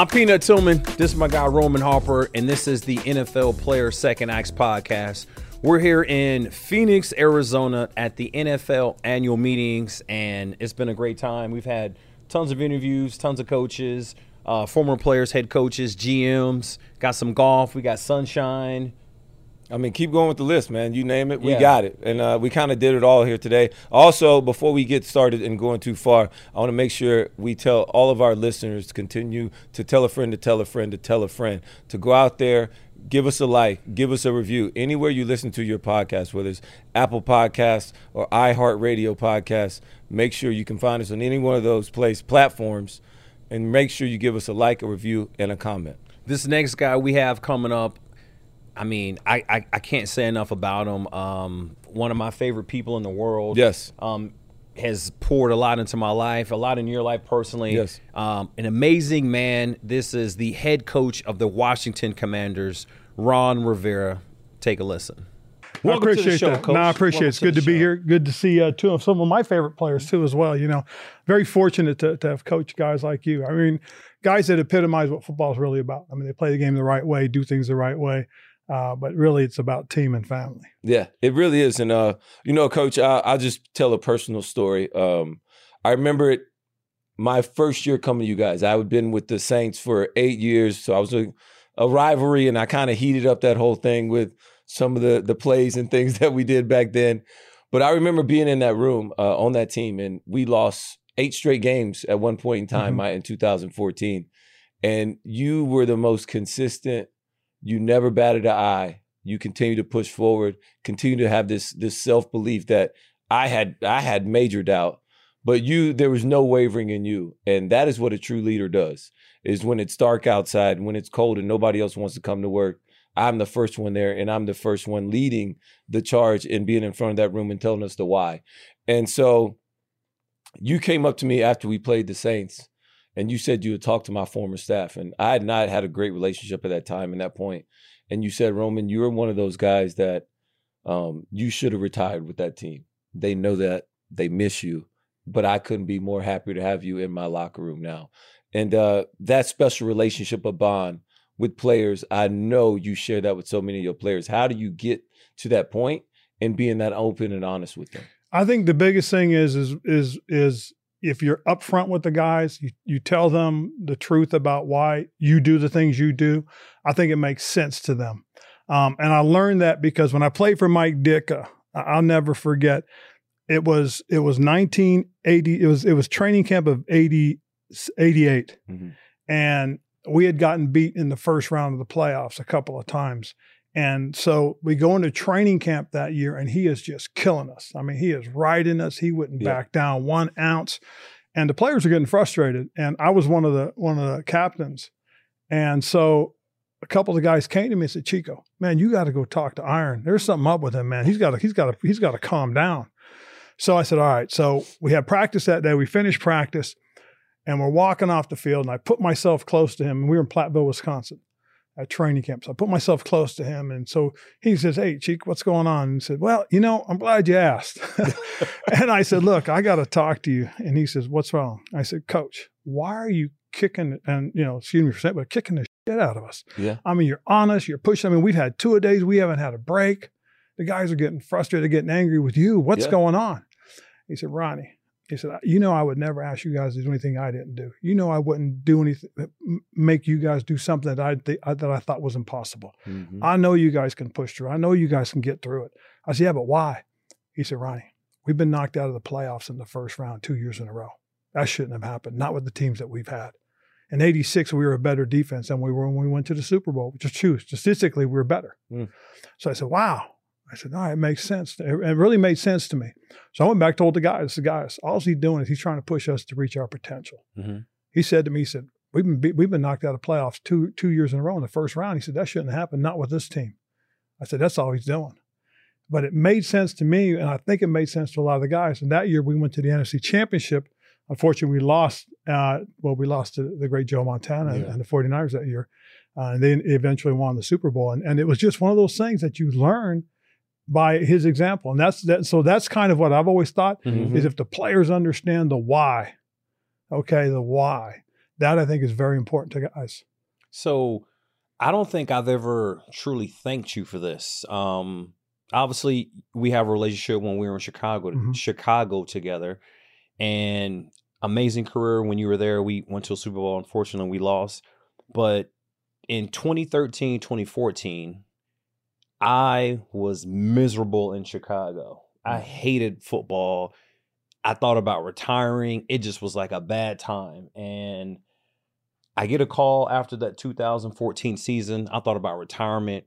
I'm Peanut Tillman. This is my guy Roman Harper, and this is the NFL Player Second Acts podcast. We're here in Phoenix, Arizona at the NFL annual meetings, and it's been a great time. We've had tons of interviews, tons of coaches, uh, former players, head coaches, GMs, got some golf, we got sunshine. I mean, keep going with the list, man. You name it, we yeah. got it. And uh, we kind of did it all here today. Also, before we get started and going too far, I want to make sure we tell all of our listeners to continue to tell a friend to tell a friend to tell a friend to go out there, give us a like, give us a review. Anywhere you listen to your podcast, whether it's Apple Podcasts or iHeartRadio Podcasts, make sure you can find us on any one of those place platforms and make sure you give us a like, a review, and a comment. This next guy we have coming up I mean, I, I, I, can't say enough about him. Um, one of my favorite people in the world. Yes. Um, has poured a lot into my life, a lot in your life personally. Yes. Um, an amazing man. This is the head coach of the Washington Commanders, Ron Rivera. Take a listen. Welcome I appreciate show, that. Coach. No, I appreciate it. It's good to, to be here. Good to see uh, two of some of my favorite players too, as well. You know, very fortunate to, to have coached guys like you. I mean, guys that epitomize what football is really about. I mean, they play the game the right way, do things the right way. Uh, but really, it's about team and family. Yeah, it really is. And uh, you know, Coach, I, will just tell a personal story. Um, I remember it my first year coming to you guys. I had been with the Saints for eight years, so I was a, a rivalry, and I kind of heated up that whole thing with some of the the plays and things that we did back then. But I remember being in that room uh, on that team, and we lost eight straight games at one point in time mm-hmm. in 2014. And you were the most consistent you never batted an eye. You continue to push forward, continue to have this this self belief that I had I had major doubt, but you there was no wavering in you, and that is what a true leader does. Is when it's dark outside, when it's cold, and nobody else wants to come to work. I'm the first one there, and I'm the first one leading the charge and being in front of that room and telling us the why. And so, you came up to me after we played the Saints, and you said you had talked to my former staff, and I had not had a great relationship at that time and that point. And you said, Roman, you were one of those guys that um, you should have retired with that team. They know that they miss you, but I couldn't be more happy to have you in my locker room now. And uh, that special relationship, a bond with players, I know you share that with so many of your players. How do you get to that point and being that open and honest with them? I think the biggest thing is is is is if you're upfront with the guys, you, you tell them the truth about why you do the things you do, I think it makes sense to them. Um, and I learned that because when I played for Mike Ditka, I'll never forget. It was it was 1980. It was it was training camp of 80, 88, mm-hmm. and we had gotten beat in the first round of the playoffs a couple of times. And so we go into training camp that year, and he is just killing us. I mean, he is riding us. He wouldn't yeah. back down one ounce, and the players are getting frustrated. And I was one of the one of the captains, and so a couple of the guys came to me and said, "Chico, man, you got to go talk to Iron. There's something up with him, man. He's got to he's got to he's got to calm down." So I said, "All right." So we had practice that day. We finished practice, and we're walking off the field, and I put myself close to him. And we were in Platteville, Wisconsin at training camp. So I put myself close to him. And so he says, Hey, Cheek, what's going on? And he said, Well, you know, I'm glad you asked. and I said, Look, I got to talk to you. And he says, What's wrong? I said, Coach, why are you kicking and, you know, excuse me for saying, but kicking the shit out of us? Yeah. I mean, you're honest, you're pushing. I mean, we've had two a days, we haven't had a break. The guys are getting frustrated, getting angry with you. What's yeah. going on? He said, Ronnie, he said, "You know, I would never ask you guys to do anything I didn't do. You know, I wouldn't do anything, make you guys do something that I th- that I thought was impossible. Mm-hmm. I know you guys can push through. I know you guys can get through it." I said, "Yeah, but why?" He said, "Ronnie, we've been knocked out of the playoffs in the first round two years in a row. That shouldn't have happened. Not with the teams that we've had. In 86, we were a better defense than we were when we went to the Super Bowl, which is true. Statistically, we were better. Mm. So I said, wow. I said, no, it makes sense. It really made sense to me. So I went back, told the guys, the guys, all he's doing is he's trying to push us to reach our potential. Mhm. He said to me, he said, we've been, we've been knocked out of playoffs two, two years in a row in the first round. He said, that shouldn't happen, not with this team. I said, that's all he's doing. But it made sense to me, and I think it made sense to a lot of the guys. And that year we went to the NFC Championship. Unfortunately, we lost. Uh, well, we lost to the great Joe Montana and- Yeah. and the 49ers that year. Uh, and they eventually won the Super Bowl. And, and it was just one of those things that you learn by his example. And that's that. So that's kind of what I've always thought Mhm. is if the players understand the why, okay, the why, that I think is very important to guys. So I don't think I've ever truly thanked you for this. Um, obviously, we have a relationship when we were in Chicago, Mhm. Chicago together, and amazing career when you were there. We went to a Super Bowl. Unfortunately, we lost. But in 2013, 2014, I was miserable in Chicago. I hated football. I thought about retiring. It just was like a bad time. And I get a call after that 2014 season. I thought about retirement.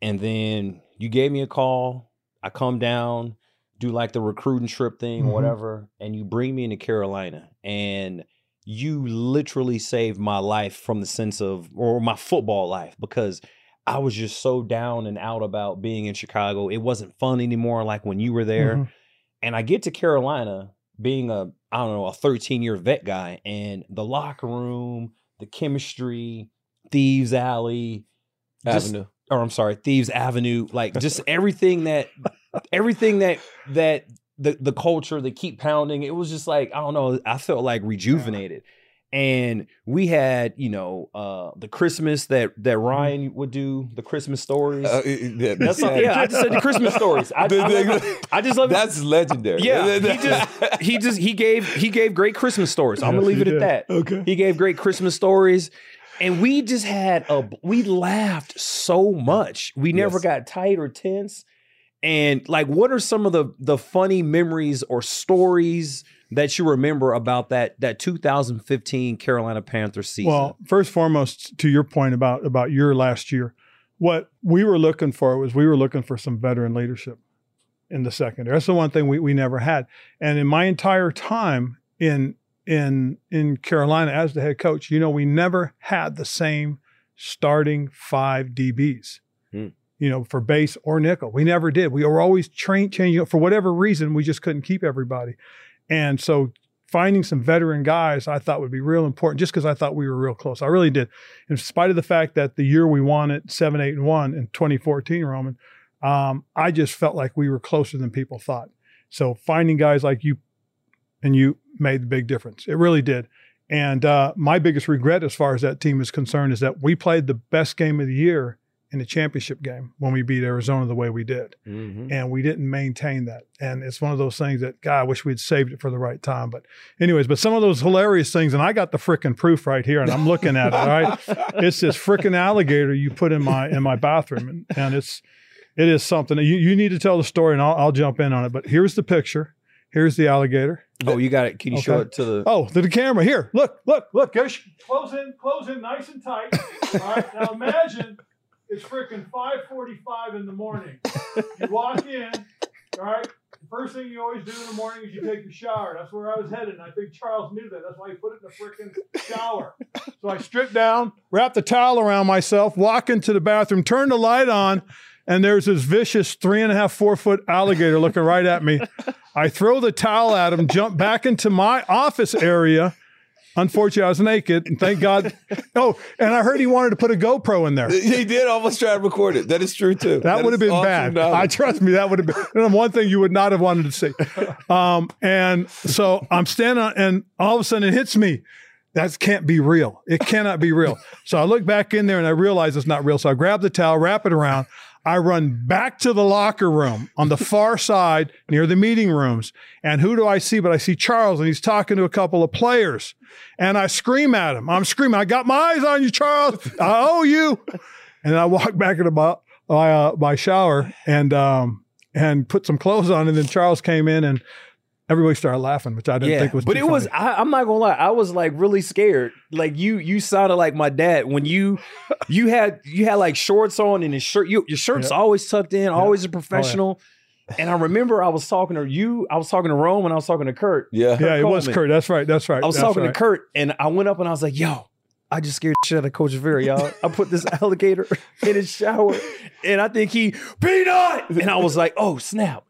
And then you gave me a call. I come down, do like the recruiting trip thing Mhm. whatever, and you bring me into Carolina. And you literally saved my life from the sense of, or my football life, because I was just so down and out about being in Chicago. It wasn't fun anymore like when you were there. Mhm. And I get to Carolina being a, I don't know, a 13 year vet guy, and the locker room, the chemistry, Thieves Alley, just- Avenue. or I'm sorry, Thieves Avenue, like just everything that, everything that, that the, the culture, they keep pounding. It was just like, I don't know, I felt like rejuvenated. And we had, you know, uh the Christmas that that Ryan would do, the Christmas stories. Uh, it- it- that- That's not, yeah, I just said the Christmas stories. I, I, The- the- love. I just love it. That's legendary. Yeah, he just he just he gave he gave great Christmas stories. I'm gonna leave it at that. Okay. He gave great Christmas stories, and we just had a we laughed so much. We never Yes. got tight or tense. And like, what are some of the the funny memories or stories that you remember about that that 2015 Carolina Panthers season? Well, first foremost, to your point about about your last year, what we were looking for was we were looking for some veteran leadership in the secondary. That's the one thing we, we never had. And in my entire time in in in Carolina as the head coach, you know, we never had the same starting five DBs. Hmm. You know, for base or nickel, we never did. We were always train changing for whatever reason. We just couldn't keep everybody, and so finding some veteran guys I thought would be real important just because I thought we were real close. I really did. In spite of the fact that the year we won it seven, eight, and one in 2014, Roman, um, I just felt like we were closer than people thought. So finding guys like you and you made the big difference. It really did. And uh, my biggest regret as far as that team is concerned is that we played the best game of the year in the championship game when we beat Arizona the way we did Mhm. and we didn't maintain that. And it's one of those things that, God, I wish we'd saved it for the right time. But, anyways, but some of those hilarious things, and I got the freaking proof right here, and I'm looking at it. All right, it's this freaking alligator you put in my in my bathroom, and, and it's it is something. You you need to tell the story, and I'll, I'll jump in on it. But here's the picture. Here's the alligator. oh, you got it. Can you show it to the? Oh, to the camera. Here, look, look, look. Guys, close in, close in, nice and tight. All right. Now imagine it's freaking 5:45 in the morning. You walk in. All right. The first thing you always do in the morning is you take a shower. That's where I was headed. And I think Charles knew that. That's why he put it in the freaking shower. So I stripped down, wrapped the towel around myself, walk into the bathroom, turn the light on, and there's this vicious three and a half, four foot alligator looking right at me. I throw the towel at him, jump back into my office area. Unfortunately, I was naked, and thank God. Oh, and I heard he wanted to put a GoPro in there. He did almost try to record it. That is true too. That, would have been awesome bad. knowledge. I trust me, that would have been one thing you would not have wanted to see. Um, and so I'm standing, on, and all of a sudden it hits me. That can't be real. It cannot be real. So I look back in there and I realize it's not real. So I grab the towel, wrap it around. I run back to the locker room on the far side near the meeting rooms. And who do I see? But I see Charles and he's talking to a couple of players. And I scream at him. I'm screaming, I got my eyes on you, Charles. I owe you. And I walk back into my, my, uh, my shower and, um, and put some clothes on. And then Charles came in and everybody started laughing, which I didn't think was. but too it was. funny. I, I'm not gonna lie. I was like really scared. Like you, you sounded like my dad when you, you had you had like shorts on and his shirt. You, your shirt's Yeah. always tucked in, always a oh, professional. And I remember I was talking to you. I was talking to Rome, and I was talking to Kurt. Yeah. yeah, it was Kurt. That's right. That's right. I was that's talking right. to Kurt, and I went up and I was like, "Yo." I just scared the shit out of Coach Vera, y'all. I put this alligator in his shower, and I think he peanut, and I was like, "Oh snap!"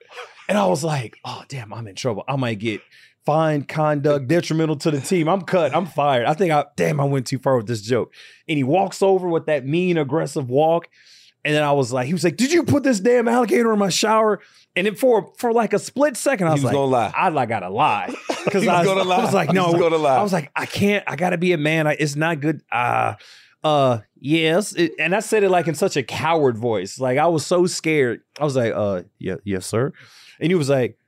And I was like, "Oh damn, I'm in trouble. I might get fine conduct, detrimental to the team. I'm cut. I'm fired. I think I damn, I went too far with this joke." And he walks over with that mean, aggressive walk, and then I was like, "He was like, did you put this damn alligator in my shower?" And then for for like a split second, I was, was like, gonna lie. I like gotta lie because I, was was- gonna lie. I was like, no, was gonna lie. I was like, I can't. I gotta be a man. I, it's not good. Uh, uh, yes. It- and I said it like in such a coward voice. Like I was so scared. I was like, uh, yeah, yes, sir. And he was like,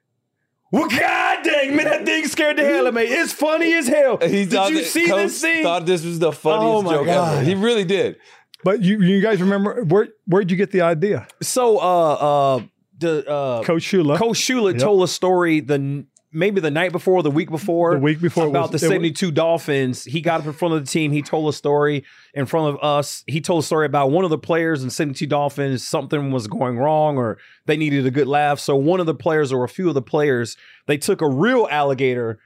well, god dang, man, that thing scared the hell out of me. It's funny as hell. He Did you see Coach this scene? Thought this was the funniest Oh my joke God. ever. He really did. But you, you guys remember where where'd you get the idea? So, uh, uh, the uh, Coach Shula. Coach Shula Yep. told a story the maybe the night before, the week before, the week before about was, the it was- 72 Dolphins. He got up in front of the team. He told a story in front of us. He told a story about one of the players in 72 Dolphins. Something was going wrong or they needed a good laugh. So one of the players or a few of the players, they took a real alligator,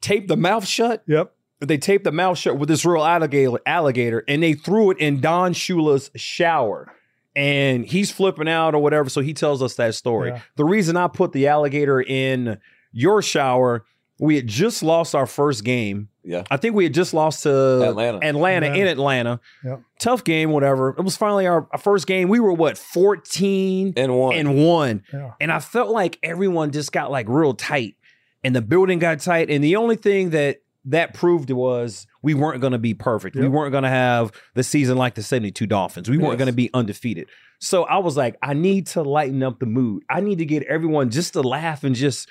taped the mouth shut. Yep. They taped the mouth shut with this real alligator, alligator and they threw it in Don Shula's shower. And he's flipping out or whatever. So he tells us that story. Yeah. The reason I put the alligator in your shower, we had just lost our first game. Yeah. I think we had just lost to Atlanta. Atlanta in Atlanta. Atlanta. Yeah. Tough game, whatever. It was finally our, our first game. We were what, 14 And one. and one. Yeah. And I felt like everyone just got like real tight and the building got tight. And the only thing that that proved was we weren't going to be perfect. We weren't going to have the season like the 72 Dolphins. We weren't Yes. going to be undefeated. So I was like, I need to lighten up the mood. I need to get everyone just to laugh and just,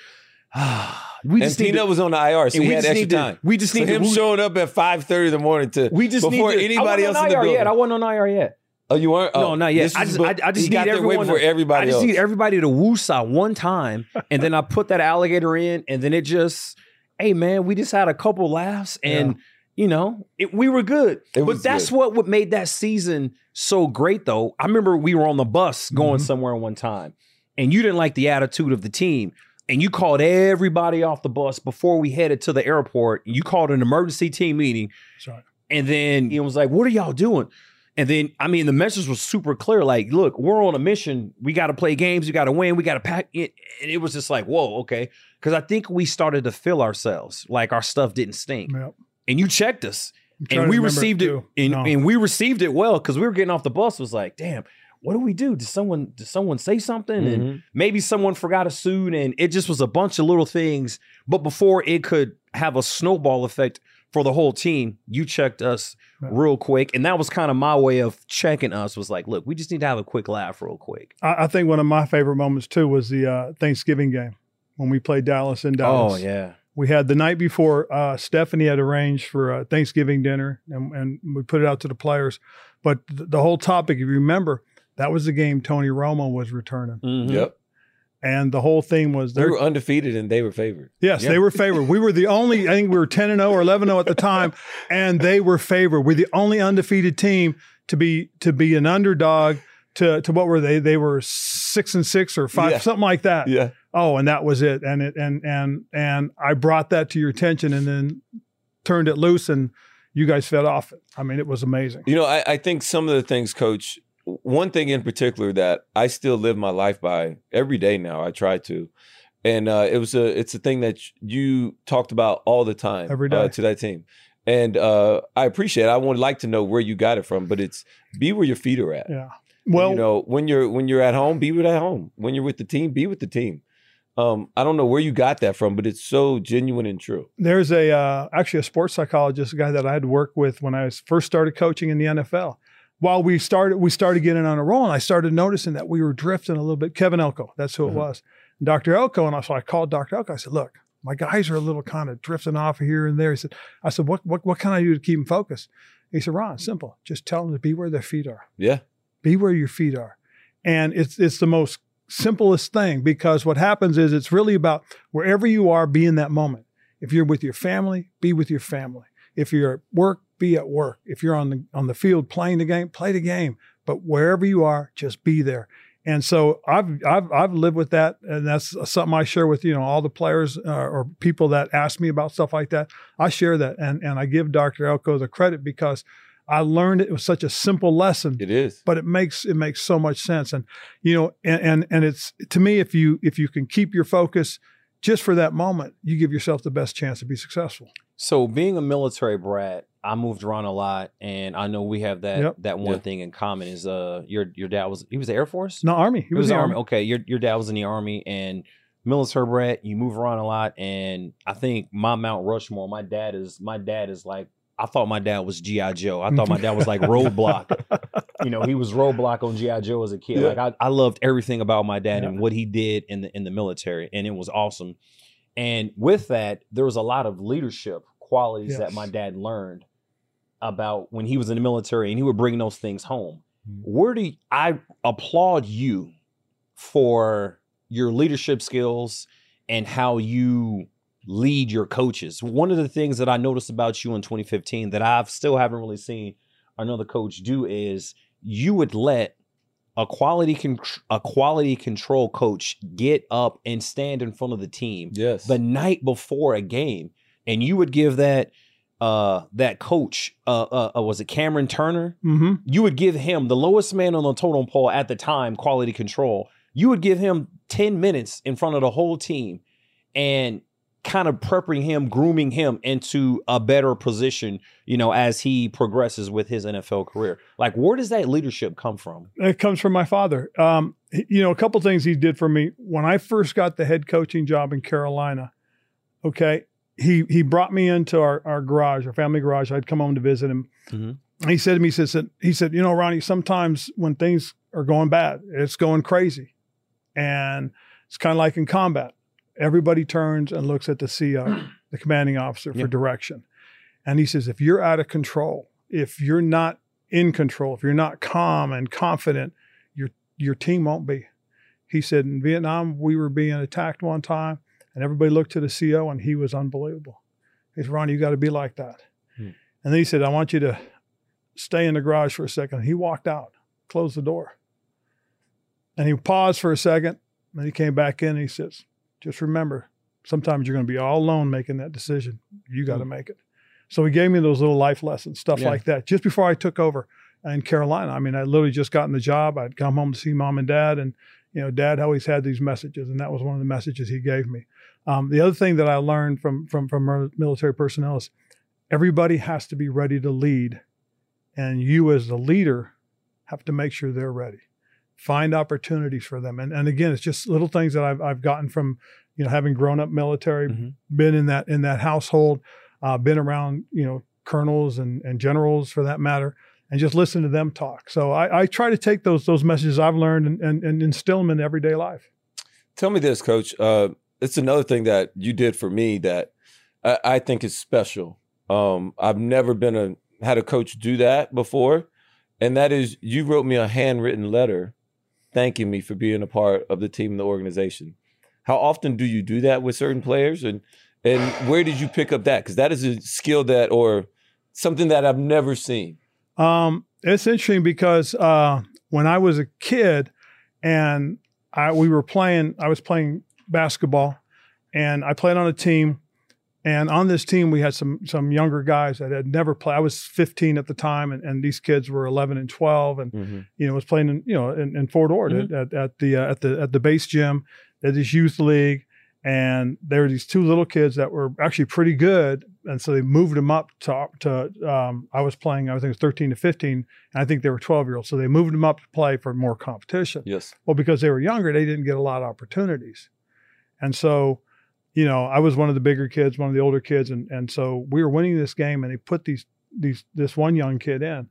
we and just need Tina to, was on the IR, so he we had extra to- time. we just so need to- him we- showing up at five thirty in the morning to we just before need to, anybody I else wasn't in the on IR building. yet. I wasn't on IR yet. oh, you weren't? No, Oh, not yet. I just, be- I, I just need got there way everyone. to, everybody I just else. need everybody to woosah one time, and then I put that alligator in, and then it just, hey man, we just had a couple laughs, and you know, it, we were good. It but that's good. what what made that season so great, though. I remember we were on the bus going Mm-hmm. Mhm. somewhere one time, and you didn't like the attitude of the team. And you called everybody off the bus before we headed to the airport. You called an emergency team meeting. Right. And then he was like, What are y'all doing? And then, I mean, the message was super clear. Like, look, we're on a mission. We got to play games. We got to win. We got to pack it. And it was just like, whoa, okay. Because I think we started to feel ourselves like our stuff didn't stink. Yep. And you checked us. And we received it. too. And, No. and we received it well because we were getting off the bus. Was like, damn, what do we do? Did someone did someone say something? And Mhm. maybe someone forgot a suit. And it just was a bunch of little things. But before it could have a snowball effect for the whole team, you checked us Yeah. real quick. And that was kind of my way of checking us was like, look, we just need to have a quick laugh real quick. I, I think one of my favorite moments too was the uh, Thanksgiving game when we played Dallas in Dallas. Oh, yeah. We had the night before uh, Stephanie had arranged for a Thanksgiving dinner, and, and we put it out to the players. But th- the whole topic, if you remember, that was the game Tony Romo was returning, Mhm. Yep. and the whole thing was They there. were undefeated and they were favored. Yes, Yeah. they were favored. We were the only. I think we were ten and zero or eleven zero at the time, and they were favored. We're the only undefeated team to be to be an underdog. To to what were they? They were six and six or five, Yeah. something like that. Yeah. Oh, and that was it. And it and and and I brought that to your attention, and then turned it loose, and you guys fed off it. I mean, it was amazing. You know, I, I think some of the things, Coach. One thing in particular that I still live my life by every day now. I try to, and uh, it was a it's a thing that you talked about all the time Every uh, to that team, and uh, I appreciate. it. I would like to know where you got it from, but it's be where your feet are at. Yeah. Well, you know, when you're when you're at home, be with at home. When you're with the team, be with the team. Um, I don't know where you got that from, but it's so genuine and true. There's a uh, actually a sports psychologist, a guy that I had worked with when I was first started coaching in the NFL. While we started, we started getting on a roll, and I started noticing that we were drifting a little bit. Kevin Elko, that's who it Mhm. was. Dr. Elko, and I, so I called Dr. Elko. I said, "Look, my guys are a little kind of drifting off here and there." He said, "I said, what what what can I do to keep them focused?" He said, "Ron, simple. Just tell them to be where their feet are. Yeah. Be where your feet are." And it's it's the most simplest thing because what happens is it's really about wherever you are, be in that moment. If you're with your family, be with your family. If you're at work, be at work. If you're on the on the field playing the game, play the game. But wherever you are, just be there. And so I've I've I've lived with that, and that's something I share with you know all the players uh, or people that ask me about stuff like that. I share that, and and I give Dr. Elko the credit because I learned it. it was such a simple lesson. It is, but it makes it makes so much sense. And you know, and and, and it's to me, if you if you can keep your focus just for that moment, you give yourself the best chance to be successful. So being a military brat, I moved around a lot, and I know we have that Yep. that one Yeah. thing in common. Is uh your your dad was he was the Air Force? No, Army. He, He was, the Army. Okay, your your dad was in the army and military brat. You move around a lot, and I think my Mount Rushmore. My dad is my dad is like I thought my dad was GI Joe. I thought my dad was like Roadblock. you know, he was Roadblock on GI Joe as a kid. Yeah. Like I, I loved everything about my dad Yeah. and what he did in the in the military, and it was awesome. And with that, there was a lot of leadership qualities that my dad learned about when he was in the military, and he would bring those things home. Mm-hmm. Where do you, I applaud you for your leadership skills and how you lead your coaches. One of the things that I noticed about you in 2015 that I've still haven't really seen another coach do is you would let a quality con- a quality control coach get up and stand in front of the team yes, the night before a game, and you would give that uh that coach uh, uh uh, was it Cameron Turner? hmm You would give him the lowest man on the totem pole at the time, quality control. You would give him 10 minutes in front of the whole team and kind of prepping him, grooming him into a better position, you know, as he progresses with his NFL career. Like, where does that leadership come from? It comes from my father. Um, you know, a couple things he did for me when I first got the head coaching job in Carolina. Okay, he he brought me into our our garage, our family garage. I'd come home to visit him. Mhm. He said to me, he said, he said, you know, Ronnie, sometimes when things are going bad, it's going crazy, and it's kind of like in combat. Everybody turns and looks at the CO, the commanding officer, for direction. And he says, if you're out of control, if you're not in control, if you're not calm and confident, your your team won't be. He said in Vietnam we were being attacked one time, and everybody looked to the CO, and he was unbelievable. He said, "Ronnie, you got to be like that." Hmm. And then he said, "I want you to stay in the garage for a second. He walked out, closed the door, and he paused for a second. Then he came back in. and He says, "Just remember, sometimes you're going to be all alone making that decision. You got to make it." So he gave me those little life lessons, stuff Yeah. like that, just before I took over in Carolina. I mean, I literally just gotten the job. I'd come home to see mom and dad, and you know, dad always had these messages, and that was one of the messages he gave me. Um, the other thing that I learned from from from military personnel is everybody has to be ready to lead, and you as the leader have to make sure they're ready. Find opportunities for them, and and again, it's just little things that I've I've gotten from you know having grown up military, Mhm. been in that in that household, uh, been around you know colonels and and generals for that matter, and just listen to them talk. So I, I try to take those those messages I've learned and, and, and instill them in everyday life. Tell me this, Coach. Uh, it's another thing that you did for me that I, I think is special. Um, I've never been a had a coach do that before, and that is you wrote me a handwritten letter thanking me for being a part of the team and the organization. How often do you do that with certain players, and and where did you pick up that? Because that is a skill that or something that I've never seen. Um, it's interesting because uh, when I was a kid and I we were playing, I was playing basketball, and I played on a team. And on this team, we had some some younger guys that had never played. I was 15 at the time, and, and these kids were 11 and 12, and you know was playing in you know in, in Fort Ord at, at, at the uh, at the at the base gym at this youth league, and there were these two little kids that were actually pretty good, and so they moved them up to to um, I was playing I think it was 13 to 15, and I think they were 12 year olds, so they moved them up to play for more competition. Yes. Well, because they were younger, they didn't get a lot of opportunities. And so, you know, I was one of the bigger kids, one of the older kids, and and so we were winning this game, and they put these these this one young kid in,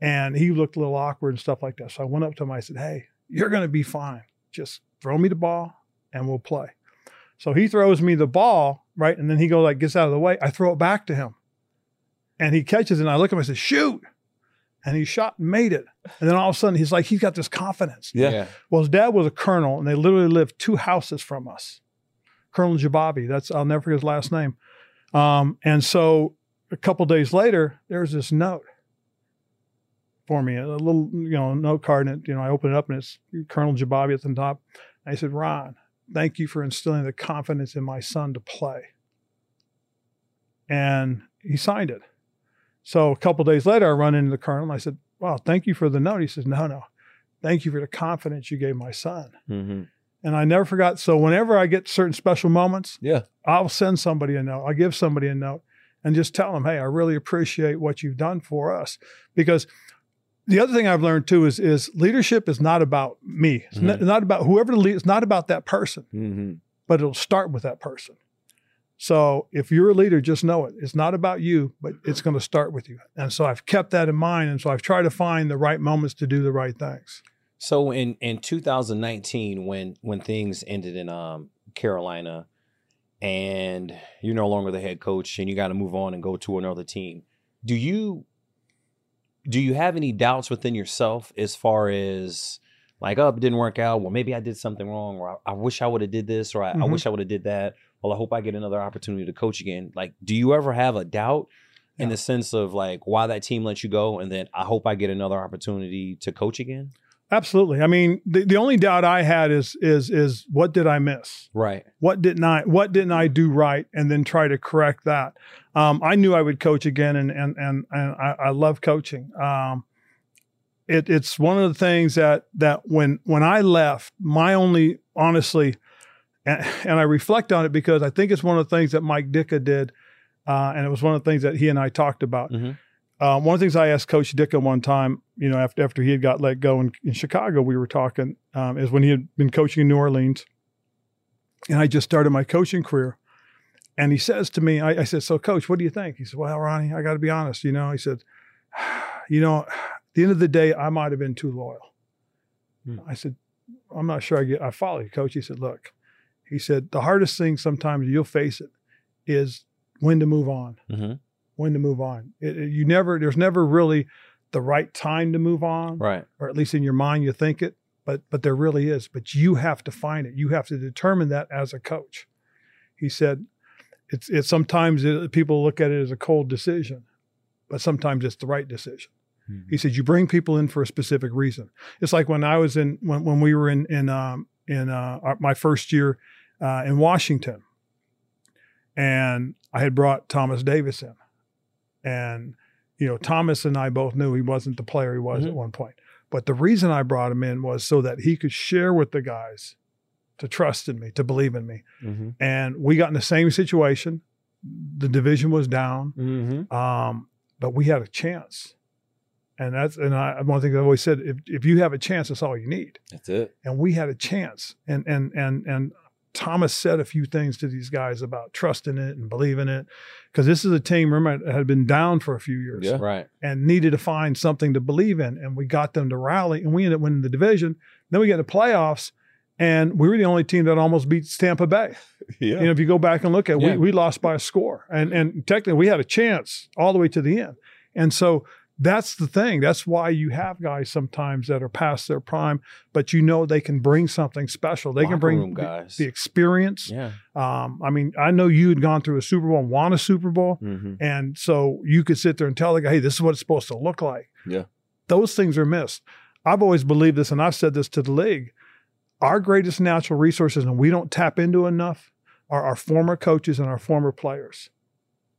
and he looked a little awkward and stuff like that. So I went up to him, I said, "Hey, you're going to be fine. Just throw me the ball, and we'll play." So he throws me the ball, right, and then he goes like gets out of the way. I throw it back to him, and he catches it. And I look at him, I said, "Shoot!" and he shot and made it. And then all of a sudden, he's like, he's got this confidence. Yeah. Well, his dad was a colonel, and they literally lived two houses from us. Colonel Jababi, that's I'll never forget his last name. Um, and so a couple days later, there's this note for me, a little you know note card, and it, you know I open it up, and it's Colonel Jababi at the top. And I said, Ron, thank you for instilling the confidence in my son to play. And he signed it. So a couple days later, I run into the colonel and I said, Wow, thank you for the note. He says, No, no. Thank you for the confidence you gave my son. Mm-hmm. And I never forgot. So whenever I get certain special moments, Yeah. I'll send somebody a note. I'll give somebody a note and just tell them, hey, I really appreciate what you've done for us. Because the other thing I've learned too is is leadership is not about me. It's not, not about whoever the leader. It's not about that person, Mm-hmm. but it'll start with that person. So if you're a leader, just know it. It's not about you, but it's going to start with you. And so I've kept that in mind, and so I've tried to find the right moments to do the right things. So in in 2019, when when things ended in um Carolina, and you're no longer the head coach, and you got to move on and go to another team, do you do you have any doubts within yourself as far as like, oh, it didn't work out. Well, maybe I did something wrong, or I, I wish I would have did this, or I, I Mhm. wish I would have did that. Well, I hope I get another opportunity to coach again. Like, do you ever have a doubt in the sense of like why that team let you go, and then I hope I get another opportunity to coach again? Absolutely. I mean, the, the only doubt I had is is is what did I miss? Right. what didn't I what didn't I do right and then try to correct that. Um, I knew I would coach again and and and, and I, I love coaching. Um, it, it's one of the things that that when when I left, my only honestly, and, and I reflect on it because I think it's one of the things that Mike Ditka did, uh, and it was one of the things that he and I talked about. Mhm. Um, one of the things I asked Coach Ditka one time, you know, after after he had got let go in, in Chicago, we were talking um, is when he had been coaching in New Orleans and I just started my coaching career. And he says to me, I, I said, So, coach, what do you think? He said, Well, Ronnie, I got to be honest. You know, he said, You know, at the end of the day, I might have been too loyal. Hmm. I said, I'm not sure I get, I follow you, coach. He said, Look, he said, the hardest thing sometimes you'll face it is when to move on, Mm-hmm. When to move on. It, it- you never, there's never really the right time to move on Right. or at least in your mind you think it but but there really is. But you have to find it. You have to determine that as a coach. He said it's it's sometimes it, people look at it as a cold decision but sometimes it's the right decision. He said you bring people in for a specific reason. It's like when i was in when, when we were in in um in uh our, my first year uh, in washington and i had brought thomas davis in and you know thomas and i both knew he wasn't the player he was Mhm. at one point but the reason I brought him in was so that he could share with the guys to trust in me, to believe in me. Mm-hmm. And we got in the same situation. The division was down, Mm-hmm. um, but we had a chance. And that's and I one thing I've always said: if if you have a chance, that's all you need. That's it. And we had a chance. And and and and Thomas said a few things to these guys about trusting it and believing it, because this is a team. Remember, that had been down for a few years Yeah. Right. and needed to find something to believe in. And we got them to rally, and we ended up winning the division. Then we get to the playoffs, and we were the only team that almost beat Tampa Bay. Yeah. You know, if you go back and look at, it, Yeah. we we lost by a score, and and technically we had a chance all the way to the end. And so that's the thing. That's why you have guys sometimes that are past their prime, but you know they can bring something special. They Locker can bring the- the experience. Yeah. Um, I mean, I know you had gone through a Super Bowl and won a Super Bowl. Mm-hmm. And so you could sit there and tell the guy, hey, this is what it's supposed to look like. Yeah. Those things are missed. I've always believed this, and I've said this to the league. Our greatest natural resources, and we don't tap into enough, are our former coaches and our former players.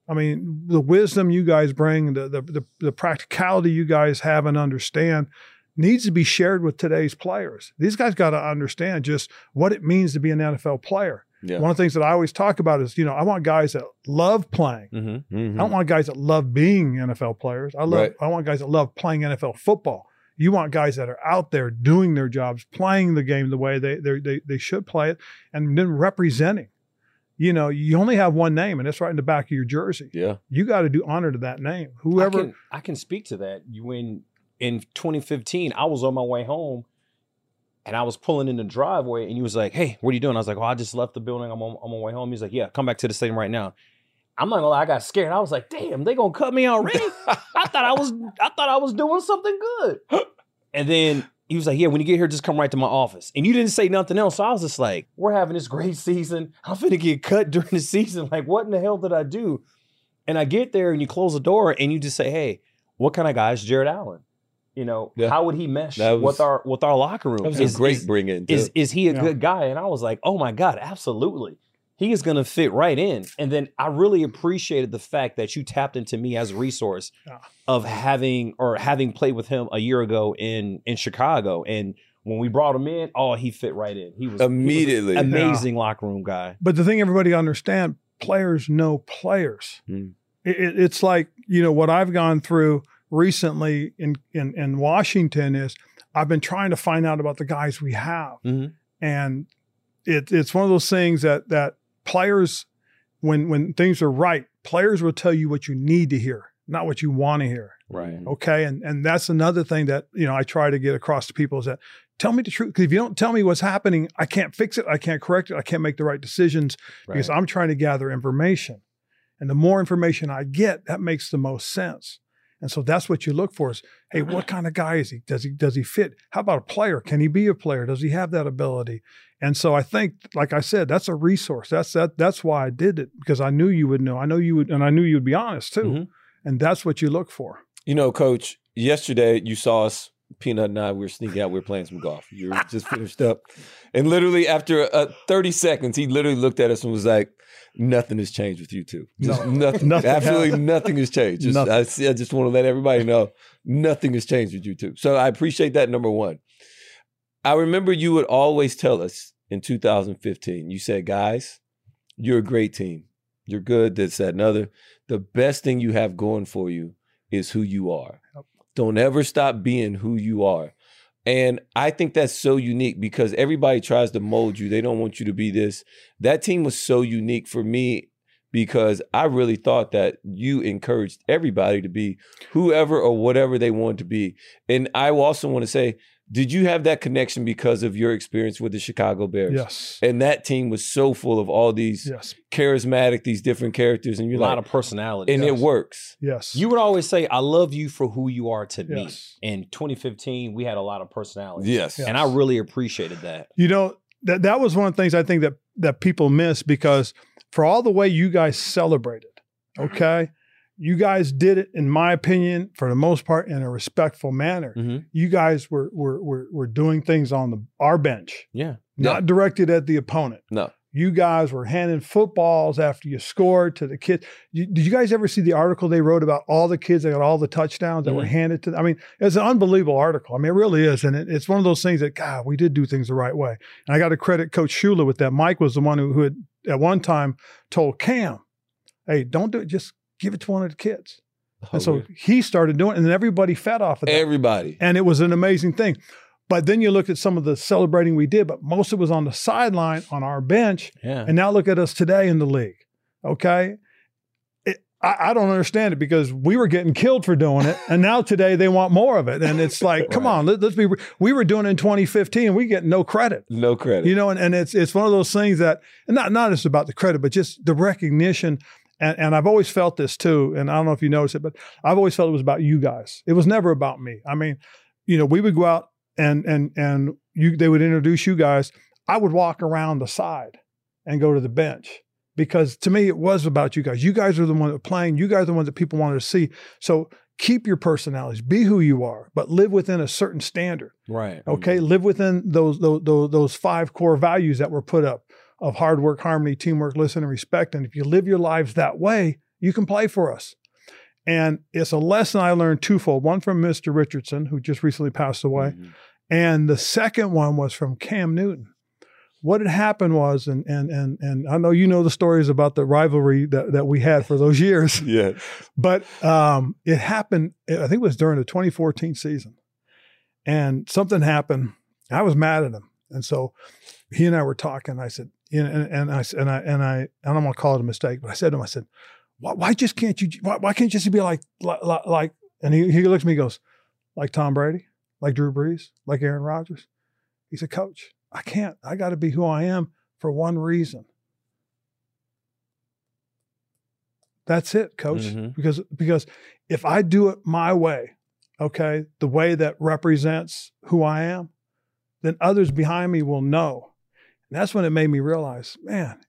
I mean, the wisdom you guys bring, the the the, the practicality you guys have and understand needs to be shared with today's players. These guys got to understand just what it means to be an NFL player. Yeah. One of the things that I always talk about is, you know, I want guys that love playing. Mm-hmm. Mm-hmm. I don't want guys that love being NFL players. I love Right. I want guys that love playing NFL football. You want guys that are out there doing their jobs, playing the game the way they they they, they should play it, and then representing. You know, you only have one name, and it's right in the back of your jersey. Yeah. You got to do honor to that name. Whoever I can, I can speak to that. You when in 2015, I was on my way home and I was pulling in the driveway and he was like, Hey, what are you doing? I was like, Oh, I just left the building. I'm on, I'm on my way home. He's like, Yeah, come back to the stadium right now. I'm not gonna lie, I got scared. I was like, damn, they gonna cut me already? I thought I was I thought I was doing something good. And then he was like, Yeah, when you get here, just come right to my office. And you didn't say nothing else. So I was just like, We're having this great season. I'm finna get cut during the season. Like, what in the hell did I do? And I get there and you close the door and you just say, Hey, what kind of guy is Jared Allen? You know, Yeah. how would he mesh was- with our with our locker room? That was Is- a great is- bring in. is is he a Yeah. good guy? And I was like, oh my god, absolutely. He is going to fit right in. And then I really appreciated the fact that you tapped into me as a resource Yeah. of having or having played with him a year ago in in Chicago. And when we brought him in, oh, he fit right in. He was he was an Immediately. amazing locker room guy. But the thing everybody understand, players know players. Mm. It, it- it's like you know what I've gone through recently in, in in Washington is I've been trying to find out about the guys we have, Mhm. and it, it's one of those things that that players, when when things are right, players will tell you what you need to hear, not what you want to hear. Right. Mm-hmm. Okay. And and that's another thing that, you know, I try to get across to people is that tell me the truth. Because if you don't tell me what's happening, I can't fix it. I can't correct it. I can't make the right decisions because I'm trying to gather information. And the more information I get, that makes the most sense. And so that's what you look for is, hey, what kind of guy is he? Does he does he fit? How about a player? Can he be a player? Does he have that ability? And so I think, like I said, that's a resource. That's that that's why I did it, because I knew you would know. I know you would, and I knew you'd be honest too. Mhm. And that's what you look for. You know, Coach, yesterday you saw us, Peanut and I, we were sneaking out, we were playing some golf. You were just finished up. And literally after uh, 30 seconds, he literally looked at us and was like, nothing has changed with you two. Just No. nothing, Nothing absolutely nothing has changed. Just, Nothing. I, I just want to let everybody know nothing has changed with you two. So I appreciate that, number one. I remember you would always tell us in 2015, you said, guys, you're a great team. You're good, this, that, and other. The best thing you have going for you is who you are. Don't ever stop being who you are. And I think that's so unique because everybody tries to mold you. They don't want you to be this. That team was so unique for me because I really thought that you encouraged everybody to be whoever or whatever they wanted to be. And I also want to say, did you have that connection because of your experience with the Chicago Bears? Yes. And that team was so full of all these Yes. charismatic, these different characters, and A you're lot like, of personality. and it works. Yes. You would always say, I love you for who you are to me. In 2015, we had a lot of personality. Yes. Yeah. And I really appreciated that. You know, that that was one of the things I think that that people miss because for all the way you guys celebrated, mm-hmm. okay? You guys did it, in my opinion, for the most part, in a respectful manner. Mhm. You guys were were were, were doing things on the our bench, Yeah. not directed at the opponent. No. You guys were handing footballs after you scored to the kids. You, did you guys ever see the article they wrote about all the kids that got all the touchdowns that were Mhm. handed to them? I mean, it's an unbelievable article. I mean, it really is. And it, it's one of those things that, God, we did do things the right way. And I got to credit Coach Shula with that. Mike was the one who, who had at one time told Cam, hey, don't do it. Just give it to one of the kids. Oh, and so he started doing it, and then everybody fed off of that. everybody. And it was an amazing thing. But then you look at some of the celebrating we did, but most of it was on the sideline on our bench. Yeah. And now look at us today in the league. Okay. It, I, I don't understand it because we were getting killed for doing it. And now today they want more of it. And it's like, come on, let, us be, we were doing it in 2015 we get no credit. No credit. You know, and, and it's it's one of those things that and not not just about the credit, but just the recognition. And and I've always felt this too. And I don't know if you noticed it, but I've always felt it was about you guys. It was never about me. I mean, you know, we would go out and and and you they would introduce you guys. I would walk around the side and go to the bench because to me it was about you guys. You guys are the ones that were playing. You guys are the ones that people wanted to see. So keep your personalities, be who you are, but live within a certain standard. Right. Okay, mm-hmm. live within those, those those those five core values that were put up of hard work, harmony, teamwork, listen, and respect. And if you live your lives that way, you can play for us. And it's a lesson I learned twofold: one from Mr. Richardson, who just recently passed away, Mhm. and the second one was from Cam Newton. What had happened was, and and and and I know you know the stories about the rivalry that, that we had for those years. Yeah. But um, it happened, I think it was during the 2014 season. And something happened. I was mad at him. And so he and I were talking. I said, you know, and, and I and I and I I don't want to call it a mistake, but I said to him, I said, why, why just can't you why, why can't you just be like like, like and he, he looks at me and goes, like Tom Brady, like Drew Brees, like Aaron Rodgers. He said, Coach, I can't. I got to be who I am for one reason. That's it, coach. Mhm. Because because if I do it my way, okay, the way that represents who I am, then others behind me will know. And that's when it made me realize, man,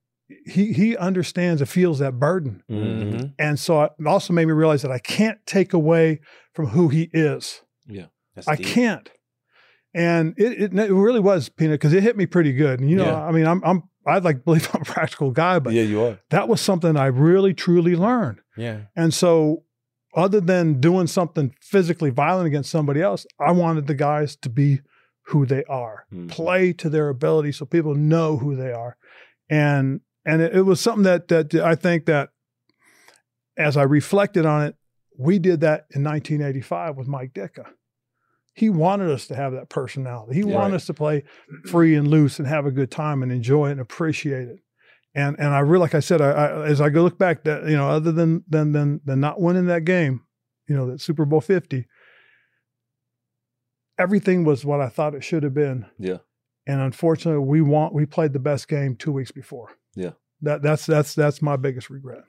he he understands and feels that burden. Mhm. And so it also made me realize that I can't take away from who he is. That's I deep. can't. And it, it, it really was, Peanut, because it hit me pretty good. And you know, Yeah. I mean, I'm I'm I'd like to believe I'm a practical guy, but yeah, you are. that was something I really truly learned. Yeah. And so, other than doing something physically violent against somebody else, I wanted the guys to be who they are, Mhm. play to their ability, so people know who they are. And and it, it was something that that I think that, as I reflected on it, we did that in 1985 with Mike Ditka. He wanted us to have that personality. He Yeah. wanted us to play free and loose and have a good time and enjoy it and appreciate it and and I really like I said I, I, as I go look back that you know other than than than than not winning that game, you know that Super Bowl fifty, everything was what I thought it should have been. Yeah. And unfortunately, we want we played the best game two weeks before. Yeah. That that's that's that's my biggest regret.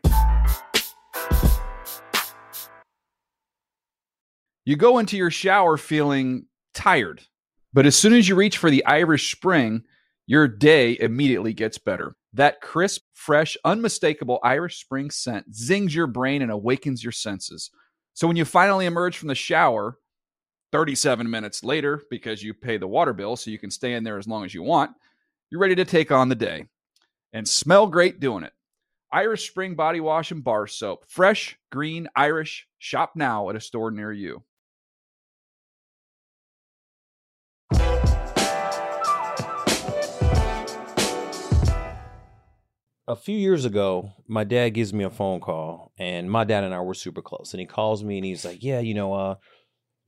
You go into your shower feeling tired, but as soon as you reach for the Irish Spring, your day immediately gets better. That crisp, fresh, unmistakable Irish Spring scent zings your brain and awakens your senses. So when you finally emerge from the shower, 37 minutes later, because you pay the water bill so you can stay in there as long as you want, you're ready to take on the day and smell great doing it. Irish Spring Body Wash and Bar Soap. Fresh, green, Irish. Shop now at a store near you. a few years ago, my dad gives me a phone call, and my dad and I were super close. And he calls me and he's like, "Yeah, you know, uh,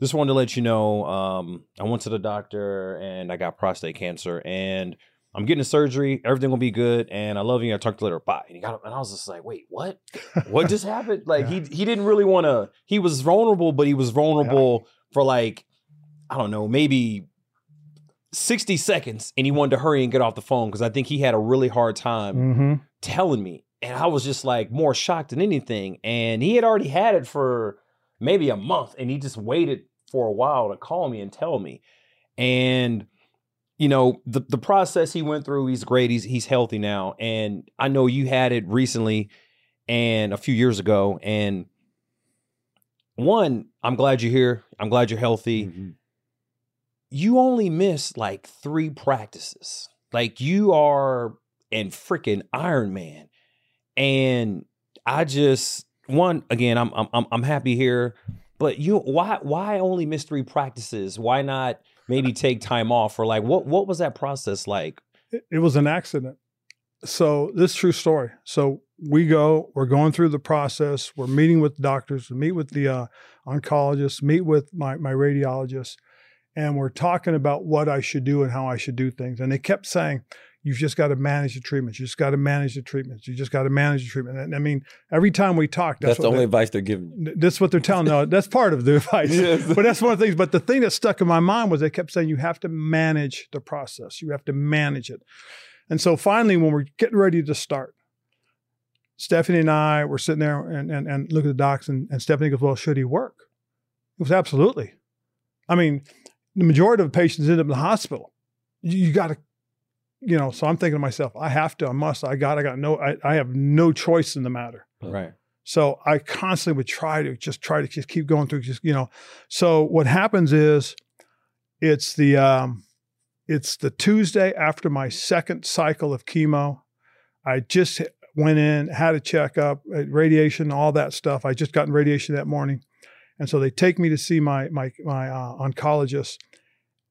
just wanted to let you know, um, I went to the doctor and I got prostate cancer, and I'm getting a surgery. Everything will be good, and I love you. I talked to you later. Bye." And he got up, and I was just like, "Wait, what? What just happened?" Like he he didn't really want to. He was vulnerable, but he was vulnerable for like I don't know, maybe 60 seconds and he wanted to hurry and get off the phone because I think he had a really hard time Mm-hmm. telling me. And I was just like more shocked than anything. And he had already had it for maybe a month and he just waited for a while to call me and tell me. And you know, the the process he went through, he's great. He's he's healthy now. And I know you had it recently and a few years ago. And one, I'm glad you're here. I'm glad you're healthy Mhm. you only missed like three practices. Like you are in freaking Iron Man. And I just one again, I'm I'm- I'm happy here. But you why why only miss three practices? Why not maybe take time off or like what what was that process like? It, it was an accident. So this true story. So we go, we're going through the process. We're meeting with doctors, we meet with the uh, oncologist, meet with my my radiologist, and we're talking about what I should do and how I should do things. And they kept saying, "You've just got to manage the treatments. You just got to manage the treatments. You just got to manage the treatment." And I mean, every time we talk, That's, that's, the only they- advice they're giving you. that's what they're telling. No, that's part of the advice. Yes. But that's one of the things. But the thing that stuck in my mind was they kept saying you have to manage the process. You have to manage it. And so finally, when we're getting ready to start, Stephanie and I were sitting there and and, and look at the docs, and, and Stephanie goes, "Well, should he work?" It was absolutely. I mean, the majority of the patients end up in the hospital. You, you got to, you know. So I'm thinking to myself, I have to, I must, I got, I got no, I, I have no choice in the matter. Right. So I constantly would try to just try to just keep going through, just you know. So what happens is, it's the um, it's the Tuesday after my second cycle of chemo. I just went in, had a checkup, uh, radiation, all that stuff. I just gotten radiation that morning, and so they take me to see my my my uh, oncologist.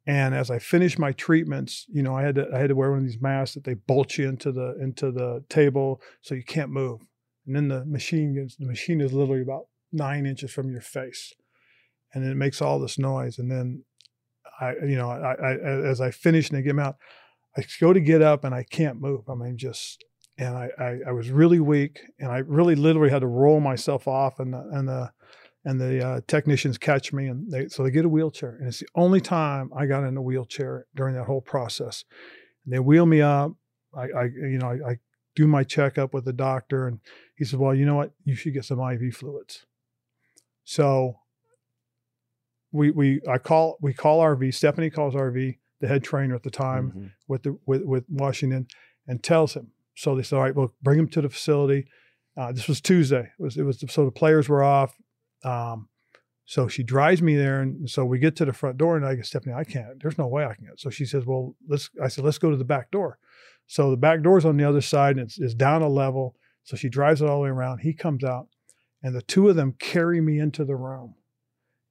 And as I finished my treatments, you know, I had to I had to wear one of these masks that they bolt you into the into the table so you can't move. And then the machine gets the machine is literally about nine inches from your face, and it makes all this noise. And then I, you know, I, I as I finish and they get out, I go to get up and I can't move. I mean, just and I, I, I was really weak, and I really literally had to roll myself off, and the, and the and the uh, technicians catch me, and they so they get a wheelchair, and it's the only time I got in a wheelchair during that whole process. And they wheel me up. I, I you know, I, I do my checkup with the doctor, and he said, "Well, you know what? You should get some IV fluids." So we we I call we call RV. Stephanie calls RV, the head trainer at the time Mhm. with the with with Washington, and tells him. So they said, "All right, well, bring him to the facility." Uh, this was Tuesday. It was it was so the players were off. Um, so she drives me there, and so we get to the front door, and I go, Stephanie, I can't. There's no way I can get. So she says, "Well, let's." I said, "Let's go to the back door." So the back door's on the other side, and it's, it's down a level. So she drives it all the way around. He comes out, and the two of them carry me into the room,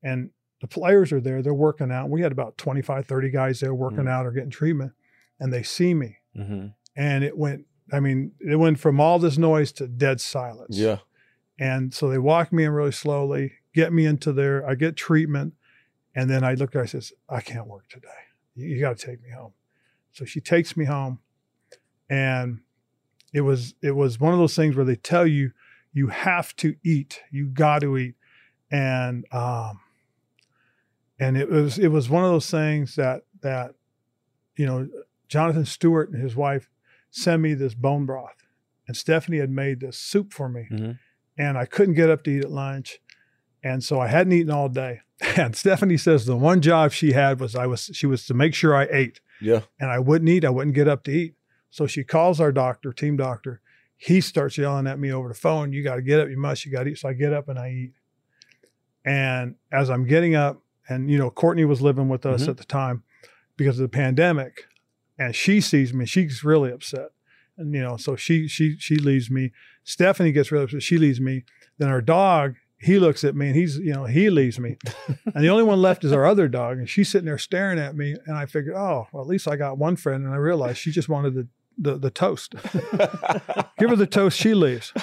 and the players are there. They're working out. We had about 25, 30 guys there working Mm. out or getting treatment, and they see me, Mhm. and it went. I mean, it went from all this noise to dead silence. Yeah. And so they walk me in really slowly, get me into there. I get treatment. And then I look at her, I says, I can't work today. You, you got to take me home. So she takes me home. And it was it was one of those things where they tell you you have to eat. You got to eat. And um and it was it was one of those things that that you know Jonathan Stewart and his wife sent me this bone broth and Stephanie had made this soup for me Mhm. And I couldn't get up to eat at lunch. And so I hadn't eaten all day. And Stephanie says the one job she had was I was she was to make sure I ate Yeah. and I wouldn't eat. I wouldn't get up to eat. So she calls our doctor, team doctor. He starts yelling at me over the phone, you got to get up, you must, you got to eat. So I get up and I eat. And as I'm getting up, and you know, Courtney was living with us Mhm. at the time because of the pandemic, and she sees me, she's really upset. And you know, so she she she leaves me. Stephanie gets really upset, she leaves me. Then our dog, he looks at me and he's, you know, he leaves me. and the only one left is our other dog. And she's sitting there staring at me. And I figured, oh, well, at least I got one friend. And I realized she just wanted the the, the toast. Give her the toast, she leaves.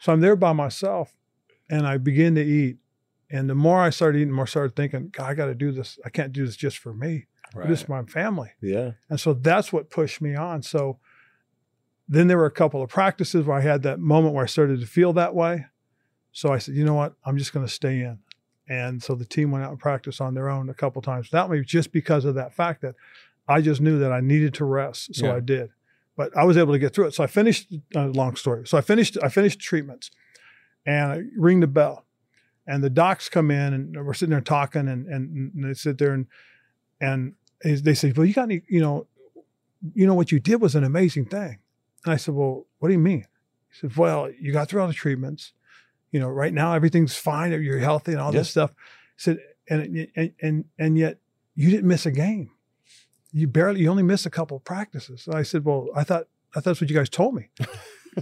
So I'm there by myself and I begin to eat. And the more I started eating, the more I started thinking, God, I got to do this. I can't do this just for me. This is my family. Yeah. And so that's what pushed me on. So then there were a couple of practices where I had that moment where I started to feel that way. So I said, you know what? I'm just going to stay in. And so the team went out and practiced on their own a couple times without me just because of that fact that I just knew that I needed to rest. So Yeah. I did. But I was able to get through it. So I finished, uh, long story. So I finished, I finished treatments and I ring the bell and the docs come in and we're sitting there talking and, and, and they sit there and, and they say, well, you got any, you know, you know, what you did was an amazing thing. And I said, well, what do you mean? He said, well, you got through all the treatments. You know, right now everything's fine. You're healthy and all Yeah. this stuff. He said, and, and, and, and yet you didn't miss a game. You barely, you only missed a couple of practices. So I said, well, I thought, I thought that's what you guys told me.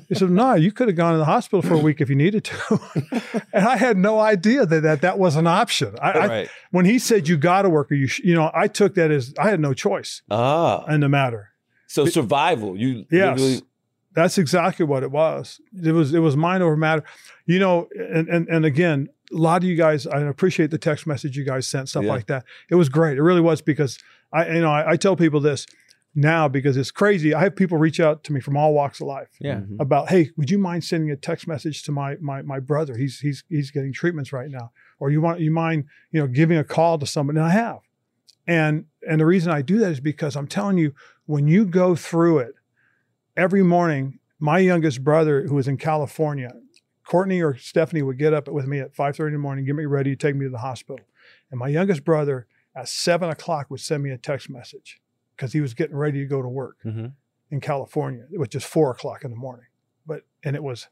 He said, no, you could have gone to the hospital for a week if you needed to. and I had no idea that that, that was an option. I, I, right. when he said you got to work or you, sh-, you know, I took that as I had no choice Ah. in the matter. So survival. You Yes. Literally- That's exactly what it was. It was it was mind over matter. You know, and and and again, a lot of you guys, I appreciate the text message you guys sent, stuff Yeah. like that. It was great. It really was because I, you know, I, I tell people this now because it's crazy. I have people reach out to me from all walks of life Yeah. Mhm. about, hey, would you mind sending a text message to my my my brother? He's he's he's getting treatments right now. Or you want you mind, you know, giving a call to somebody? And I have. And and the reason I do that is because I'm telling you, when you go through it, every morning, my youngest brother, who was in California, Courtney or Stephanie would get up with me at 5:30 in the morning, get me ready, take me to the hospital. And my youngest brother at seven o'clock would send me a text message because he was getting ready to go to work Mhm. in California. It was just four o'clock in the morning. But and it was,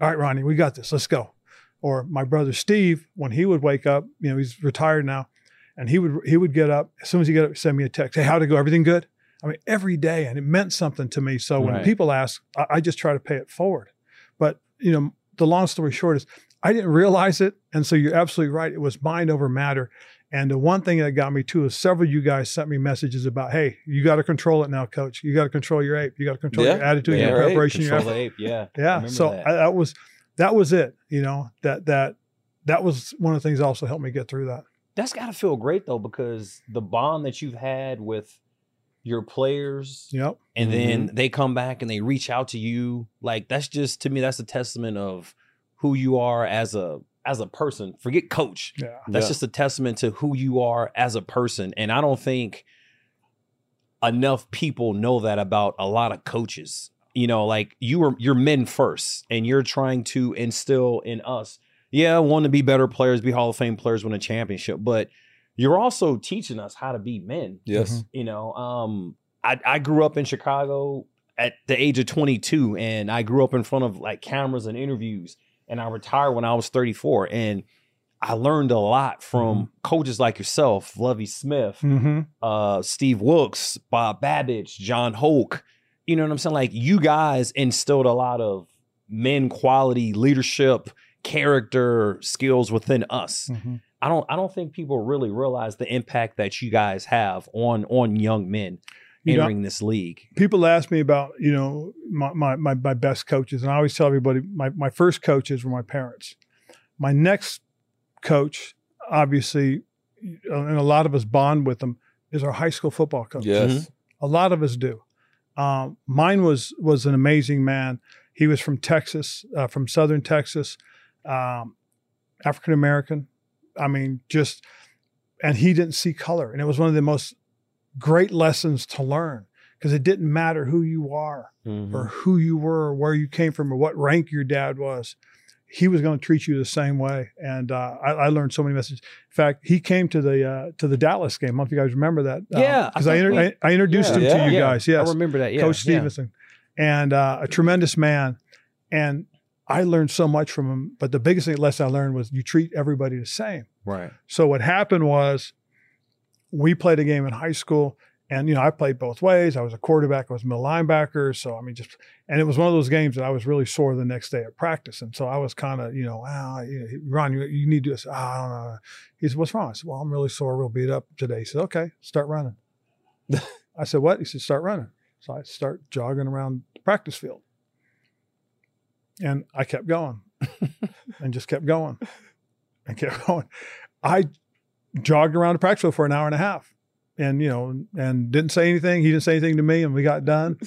all right, Ronnie, we got this. Let's go. Or my brother Steve, when he would wake up, you know, he's retired now, and he would he would get up as soon as he got up, send me a text. Hey, how'd it go? Everything good? I mean, every day, and it meant something to me. So when Right. people ask, I, I just try to pay it forward. But you know, the long story short is, I didn't realize it, and so you're absolutely right. It was mind over matter. And the one thing that got me too is several of you guys sent me messages about, hey, you got to control it now, coach. You got to control your ape. You got to control Yeah. your attitude, Yeah, your right. preparation, your Control effort. the ape. Yeah. I Yeah. remember So that. I, that was that was it. You know that that that was one of the things that also helped me get through that. That's got to feel great though, because the bond that you've had with your players, Yep. and then mm-hmm. they come back and they reach out to you, like that's just to me, that's a testament of who you are as a as a person. Forget coach. Yeah. That's Yeah. just a testament to who you are as a person. And I don't think enough people know that about a lot of coaches. you know, like you were you're men first, and you're trying to instill in us, yeah, want to be better players, be Hall of Fame players, win a championship, but you're also teaching us how to be men. Yes. You know, um, I, I grew up in Chicago at the age of 22, and I grew up in front of like cameras and interviews, and I retired when I was 34, and I learned a lot from coaches like yourself, Lovie Smith, Mm-hmm. uh, Steve Wilks, Bob Babich, Jon Hoke. You know what I'm saying? Like you guys instilled a lot of men quality, leadership, character skills within us. Mm-hmm. I don't I don't think people really realize the impact that you guys have on on young men You know, entering this league. people ask me about you know my, my my my best coaches, and I always tell everybody my my first coaches were my parents. My next coach, obviously, and a lot of us bond with them, is our high school football coach. Yes. A lot of us do. Um, mine was was an amazing man. He was from Texas, uh, from Southern Texas, um, African American. I mean, just and he didn't see color, and it was one of the most great lessons to learn because it didn't matter who you are Mhm. or who you were or where you came from or what rank your dad was. He was going to treat you the same way, and uh, I, I learned so many messages. In fact, he came to the uh, to the Dallas game. I don't know if you guys remember that. Yeah, because I I, inter- I, I introduced Yeah. him Yeah. to you Yeah, guys. Yes, I remember that. Yeah, Coach. Stevenson, and uh, a tremendous man. And I learned so much from him. But the biggest lesson I learned was you treat everybody the same. Right. So what happened was we played a game in high school and you know I played both ways. I was a quarterback, I was a middle linebacker, so I mean just and it was one of those games that I was really sore the next day at practice. And so I was kind of, you know, you know, Ron, you, you need to do this. Ah, I don't know. He said, What's wrong? I said, Well, I'm really sore, real beat up today. He said, Okay, start running. I said, What? He said, Start running. So I start jogging around the practice field. And I kept going and just kept going and kept going. I jogged around the practice field for an hour and a half and, you know, and didn't say anything. He didn't say anything to me and we got done.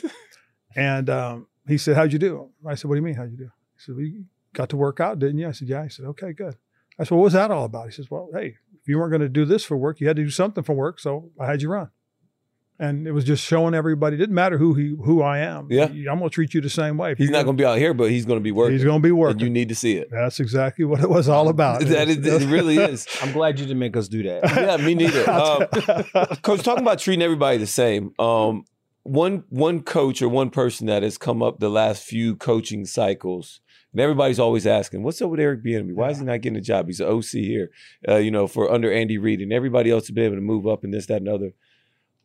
and um, he said, How'd you do? I said, What do you mean, how'd you do? He said, We got to work out, didn't you? I said, Yeah. He said, Okay, good. I said, What was that all about? He says, Well, hey, if you weren't going to do this for work, you had to do something for work. So I had you run. And it was just showing everybody, it didn't matter who he who I am. Yeah. I'm gonna treat you the same way. If He's not going to be out here, but he's going to be working. He's gonna be and working. you need to see it. That's exactly what it was all about. That is, it really is. I'm glad you didn't make us do that. Yeah, me neither. Um, Coach, talking about treating everybody the same. Um, one one coach or one person that has come up the last few coaching cycles, and everybody's always asking, "What's up with Eric Bieniemy? Why is he not getting a job? He's an OC here, uh, you know, for under Andy Reid, and everybody else has been able to move up and this, that, and other."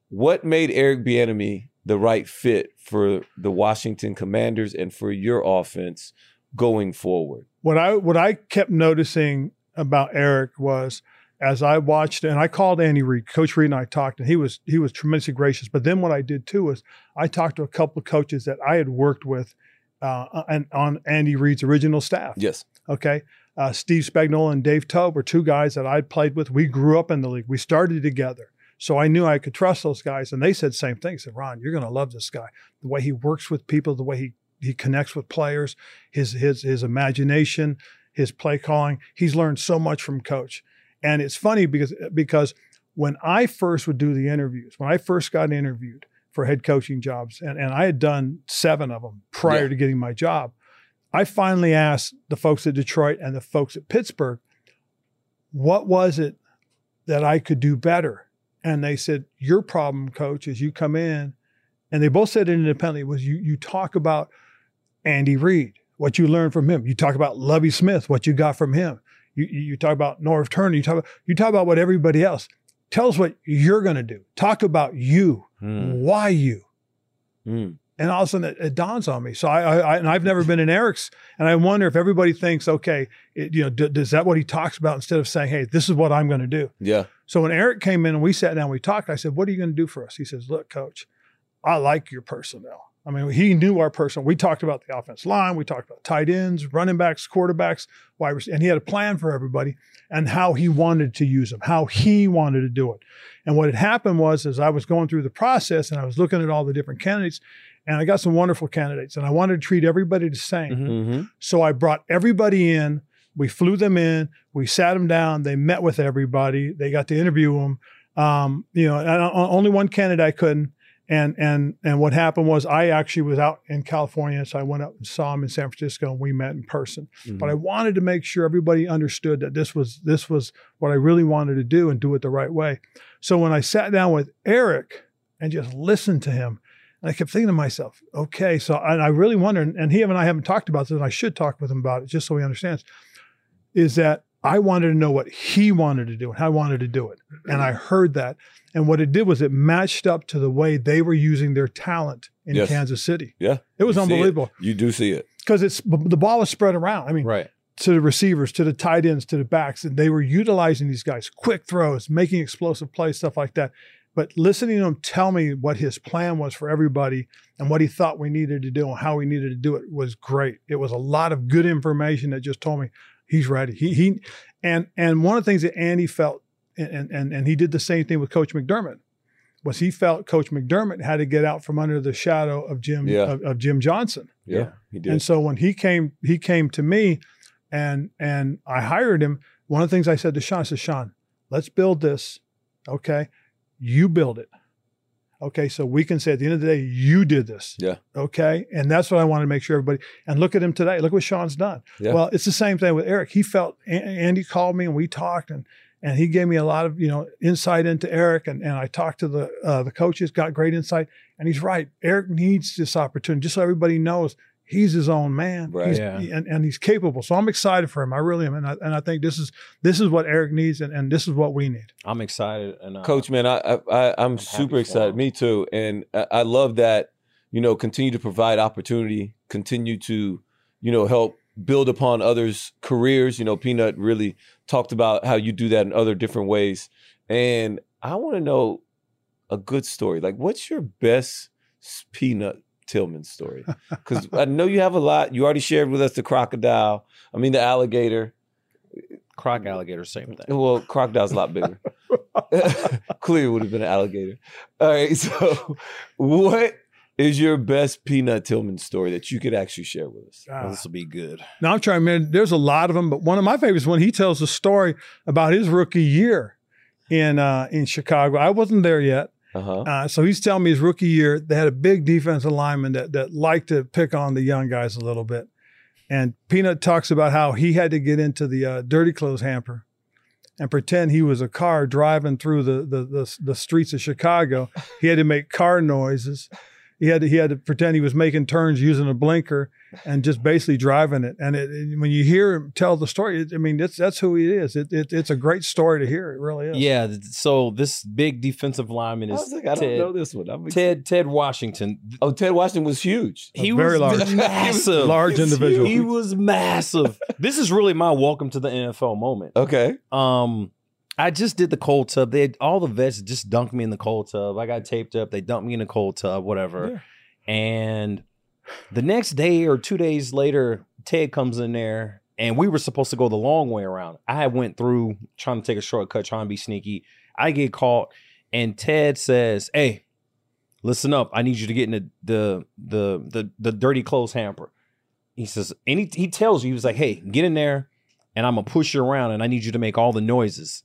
What made Eric Bieniemy the right fit for the Washington Commanders and for your offense going forward? what I what I kept noticing about Eric was as I watched and I called Andy Reid, Coach Reid and I talked, and he was he was tremendously gracious. But then what I did too was I talked to a couple of coaches that I had worked with uh, and on Andy Reid's original staff. Yes. Okay. Uh, Steve Spagnuolo and Dave Toub were two guys that I'd played with. We grew up in the league. We started together. So I knew I could trust those guys. And they said the same thing. They said, Ron, you're going to love this guy. The way he works with people, the way he, he connects with players, his, his, his imagination, his play calling. He's learned so much from coach. And it's funny because, because when I first would do the interviews, when I first got interviewed for head coaching jobs, and, and I had done seven of them prior Yeah. to getting my job, I finally asked the folks at Detroit and the folks at Pittsburgh, what was it that I could do better? And they said, Your problem, coach, is you come in, and they both said it independently, was you you talk about Andy Reid, what you learned from him. You talk about Lovie Smith, what you got from him. You, you talk about Norv Turner. You talk about, you talk about what everybody else. Tell us what you're going to do. Talk about you. Mm, Why you? mm. And all of a sudden, it, it dawns on me. So I, I, I, and I've never been in Eric's, and I wonder if everybody thinks, okay, it, you know, d- does that what he talks about instead of saying, hey, this is what I'm going to do. Yeah. So when Eric came in and we sat down, we talked. I said, "What are you going to do for us?" He says, "Look, coach, I like your personnel. I mean, he knew our personnel. We talked about the offense line, we talked about tight ends, running backs, quarterbacks, wide receivers, and he had a plan for everybody and how he wanted to use them, how he wanted to do it. And what had happened was, as I was going through the process and I was looking at all the different candidates, and I got some wonderful candidates, and I wanted to treat everybody the same. Mhm. Mm-hmm. So I brought everybody in. We flew them in. We sat them down. They met with everybody. They got to interview them. Um, you know, and I- only one candidate I couldn't, And and and what happened was I actually was out in California, so I went up and saw him in San Francisco, and we met in person. But I wanted to make sure everybody understood that this was this was what I really wanted to do and do it the right way. So when I sat down with Eric and just listened to him, and I kept thinking to myself, okay, so and I really wondered, and he and I haven't talked about this, and I should talk with him about it just so he understands, is that I wanted to know what he wanted to do and how I wanted to do it. And I heard that. And what it did was it matched up to the way they were using their talent in Yes. Kansas City. Yeah. It was You see it. unbelievable You do see it. because it's the ball is spread around. I mean, Right. to the receivers, to the tight ends, to the backs, and they were utilizing these guys, quick throws, making explosive plays, stuff like that. But listening to him tell me what his plan was for everybody and what he thought we needed to do and how we needed to do it was great. It was a lot of good information that just told me he's ready. He he and and one of the things that Andy felt and and and he did the same thing with Coach McDermott was he felt Coach McDermott had to get out from under the shadow of Jim Yeah. of, of Jim Johnson. Yeah, Yeah. he did. And so when he came, he came to me and and I hired him. One of the things I said to Sean, I said, Sean, let's build this. Okay. You build it. Okay. So we can say at the end of the day, you did this. Yeah. Okay. And that's what I want to make sure everybody and look at him today. Look what Sean's done. Yeah. Well, it's the same thing with Eric. He felt Andy called me and we talked and and he gave me a lot of you know insight into Eric and, and I talked to the uh, the coaches, got great insight. And he's right. Eric needs this opportunity, just so everybody knows he's his own man. Right. He's- Yeah. and, and he's capable. So I'm excited for him. I really am. And I, and I think this is this is what Eric needs and, and this is what we need. I'm excited. And uh, Coach, man, I, I, I I'm super excited. Me too, and I, I love that. You know, continue to provide opportunity, continue to, you know, help build upon others' careers. You know, Peanut really talked about how you do that in other different ways, and I want to know a good story. Like, what's your best Peanut Tillman story? Because I know you have a lot. You already shared with us the crocodile. I mean, the alligator. croc alligator, same thing. Well, crocodile's a lot bigger. Clearly would have been an alligator. All right. So, what is your best Peanut Tillman story that you could actually share with us? Oh, this will be good. Now I'm trying man. There's a lot of them, but one of my favorites when he tells a story about his rookie year in uh, in Chicago. I wasn't there yet, Uh huh. uh, so he's telling me his rookie year they had a big defensive lineman that that liked to pick on the young guys a little bit. And Peanut talks about how he had to get into the uh, dirty clothes hamper and pretend he was a car driving through the, the the the streets of Chicago. He had to make car noises. He had to he had to pretend he was making turns using a blinker and just basically driving it. And it, it- when you hear him tell the story, it, I mean that's that's who he is. It, it, it's a great story to hear. It really is. Yeah. So this big defensive lineman is was like, I don't Ted, know this one. I'm Ted Ted Washington. Oh, Ted Washington was huge. He was very was large. massive. Large individual. He was massive. this is really my welcome to the NFL moment. Okay. Um, I just did the cold tub. They had, all the vets just dunked me in the cold tub. I got taped up. They dumped me in the cold tub, whatever. And the next day or two days later, Ted comes in there, and we were supposed to go the long way around. I went through trying to take a shortcut, trying to be sneaky. I get caught, and Ted says, "Hey, listen up. I need you to get in the the the the, the dirty clothes hamper." He says, and he, he tells you, he was like, "Hey, get in there." And I'm gonna push you around and I need you to make all the noises.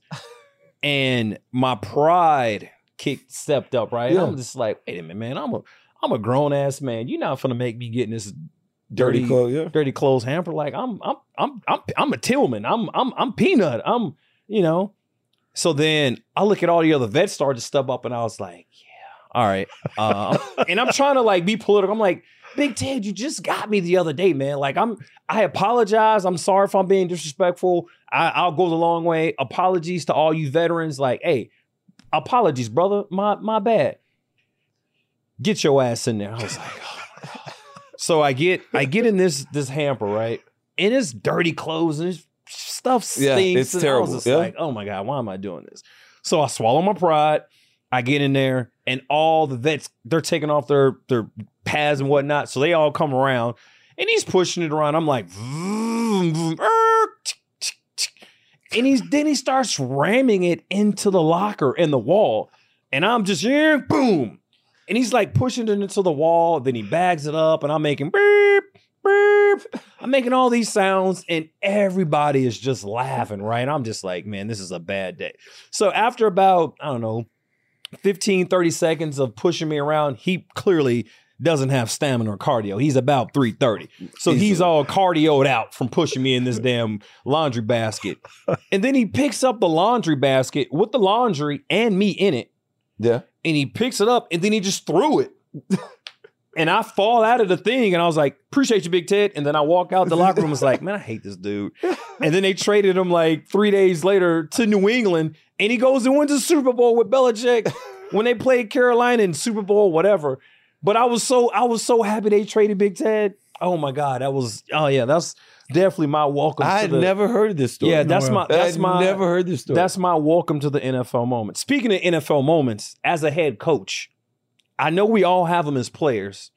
and my pride kicked stepped up, right? Yeah. I'm just like, wait a minute, man, I'm a I'm a grown ass man. You're not gonna make me get in this Dirty, dirty clothes. Yeah. dirty clothes hamper. Like I'm I'm I'm I'm I'm a Tillman. I'm I'm I'm peanut. I'm you know. So then I look at all the other vets start to step up and I was like, yeah, all right. Uh, and I'm trying to like be political. I'm like, Big Ted, you just got me the other day, man. Like I'm I apologize. I'm sorry if I'm being disrespectful. I, I'll go the long way. Apologies to all you veterans. Like, hey, apologies, brother. My my bad. Get your ass in there. I was like, oh so I get I get in this this hamper, right? And it's dirty clothes and it's stuff Yeah, stinks. it's and I terrible, was just yeah. like, oh my God, why am I doing this? So I swallow my pride. I get in there, and all the vets they're taking off their their pads and whatnot. So they all come around, and he's pushing it around. I'm like, vroom, vroom, er, tick, tick, tick. and he's then he starts ramming it into the locker and the wall, and I'm just yeah, boom, and he's like pushing it into the wall. Then he bags it up, and I'm making beep beep. I'm making all these sounds, and everybody is just laughing. Right? I'm just like, man, this is a bad day. So after about I don't know 15, 30 seconds of pushing me around. He clearly doesn't have stamina or cardio. He's about 330. So he's all cardioed out from pushing me in this damn laundry basket. And then he picks up the laundry basket with the laundry and me in it. Yeah. And he picks it up and then he just threw it. And I fall out of the thing and I was like, appreciate you, Big Ted. And then I walk out the locker room and was like, man, I hate this dude. And then they traded him like three days later to New England. And he goes and wins the Super Bowl with Belichick when they played Carolina in Super Bowl, whatever. But I was so I was so happy they traded Big Ted. Oh my God. That was oh yeah, that's definitely my welcome I to had the never heard of this story. Yeah, that's No, my that's I'd my never heard this story. that's my welcome to the NFL moment. Speaking of NFL moments, as a head coach, I know we all have them as players.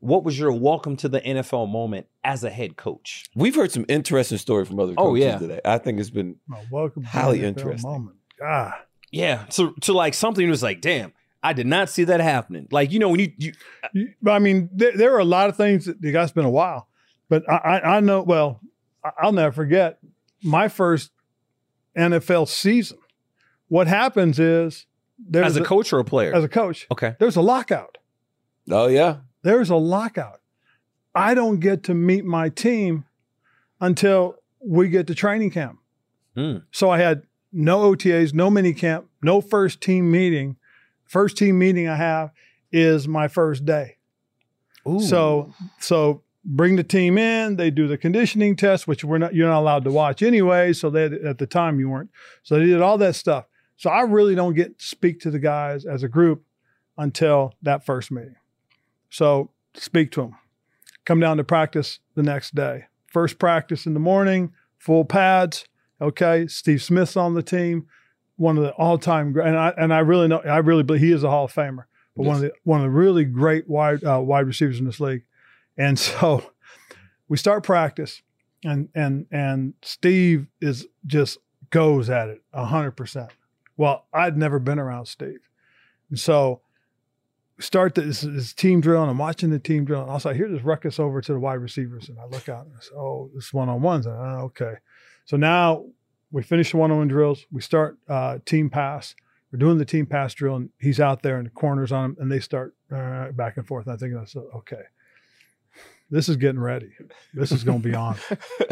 What was your welcome to the NFL moment as a head coach? We've heard some interesting story from other oh, coaches Oh, yeah. today. I think it's been Oh, welcome. to Highly the NFL interesting. Moment. God. Yeah, to to like something was like, damn, I did not see that happening. Like you know when you, you You- I mean, there, there are a lot of things that, you guys, it's been a while, but I, I, I know, well, I- I'll never forget my first NFL season. What happens is there's as a coach or a player. as a coach, okay, there's a lockout. Oh yeah. There's a lockout. I don't get to meet my team until we get to training camp. Hmm. So I had no OTAs, no mini camp, no first team meeting. First team meeting I have is my first day. Ooh. So so bring the team in. They do the conditioning test, which we're not you're not allowed to watch anyway. So they at the time you weren't. So they did all that stuff. So I really don't get to speak to the guys as a group until that first meeting. So speak to them. Come down to practice the next day. First practice in the morning, full pads. Okay, Steve Smith's on the team, one of the all-time great. And I and I really know I really believe he is a Hall of Famer but one of the one of the really great wide uh, wide receivers in this league. And so we start practice, and and and Steve is just goes at it hundred percent. Well, I'd never been around Steve, and so start this, this team drill, and I'm watching the team drill, and I was like, "Here, just ruckus over to the wide receivers," and I look out, and I say, "Oh, this one on ones." Oh, okay, so now we finish the one on one drills. We start uh, team pass we're doing the team pass drill and he's out there and the corners on him and they start uh, back and forth. And I think that's okay. This is getting ready. This is going to be on.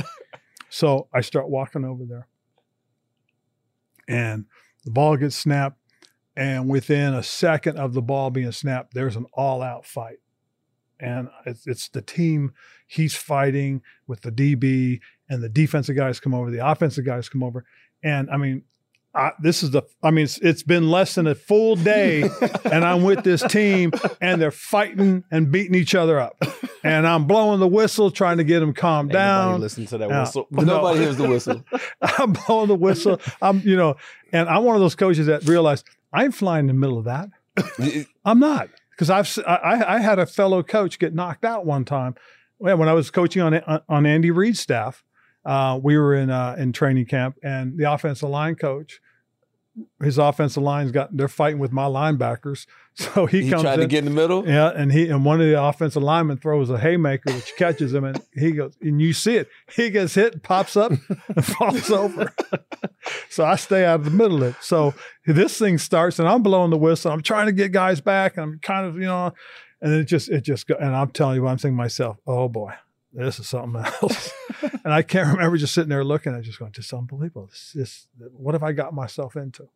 so I start walking over there and the ball gets snapped. And within a second of the ball being snapped, there's an all out fight. And it's, it's the team he's fighting with the DB and the defensive guys come over, the offensive guys come over. And I mean, I, this is the I mean it's, it's been less than a full day and I'm with this team and they're fighting and beating each other up and I'm blowing the whistle trying to get them calmed Ain't down listen to that Yeah. whistle. No. Nobody hears the whistle. I'm blowing the whistle I'm you know and I'm one of those coaches that realized I'm flying in the middle of that I'm not because I've—I had a fellow coach get knocked out one time Well, when I was coaching on on Andy Reid's staff. Uh, we were in uh, in training camp, and the offensive line coach, his offensive line's got they're fighting with my linebackers, so he, He comes tried in. to get in the middle. yeah, and he and one of the offensive linemen throws a haymaker, which catches him, and he goes, and you see it, he gets hit, pops up, and falls over. so I stay out of the middle of it. So this thing starts, and I'm blowing the whistle. I'm trying to get guys back, and I'm kind of, you know, and it just, it just, and I'm telling you, what I'm thinking to myself, oh boy, this is something else. and I can't remember just sitting there looking, at, just going, just unbelievable. This, this, what have I got myself into?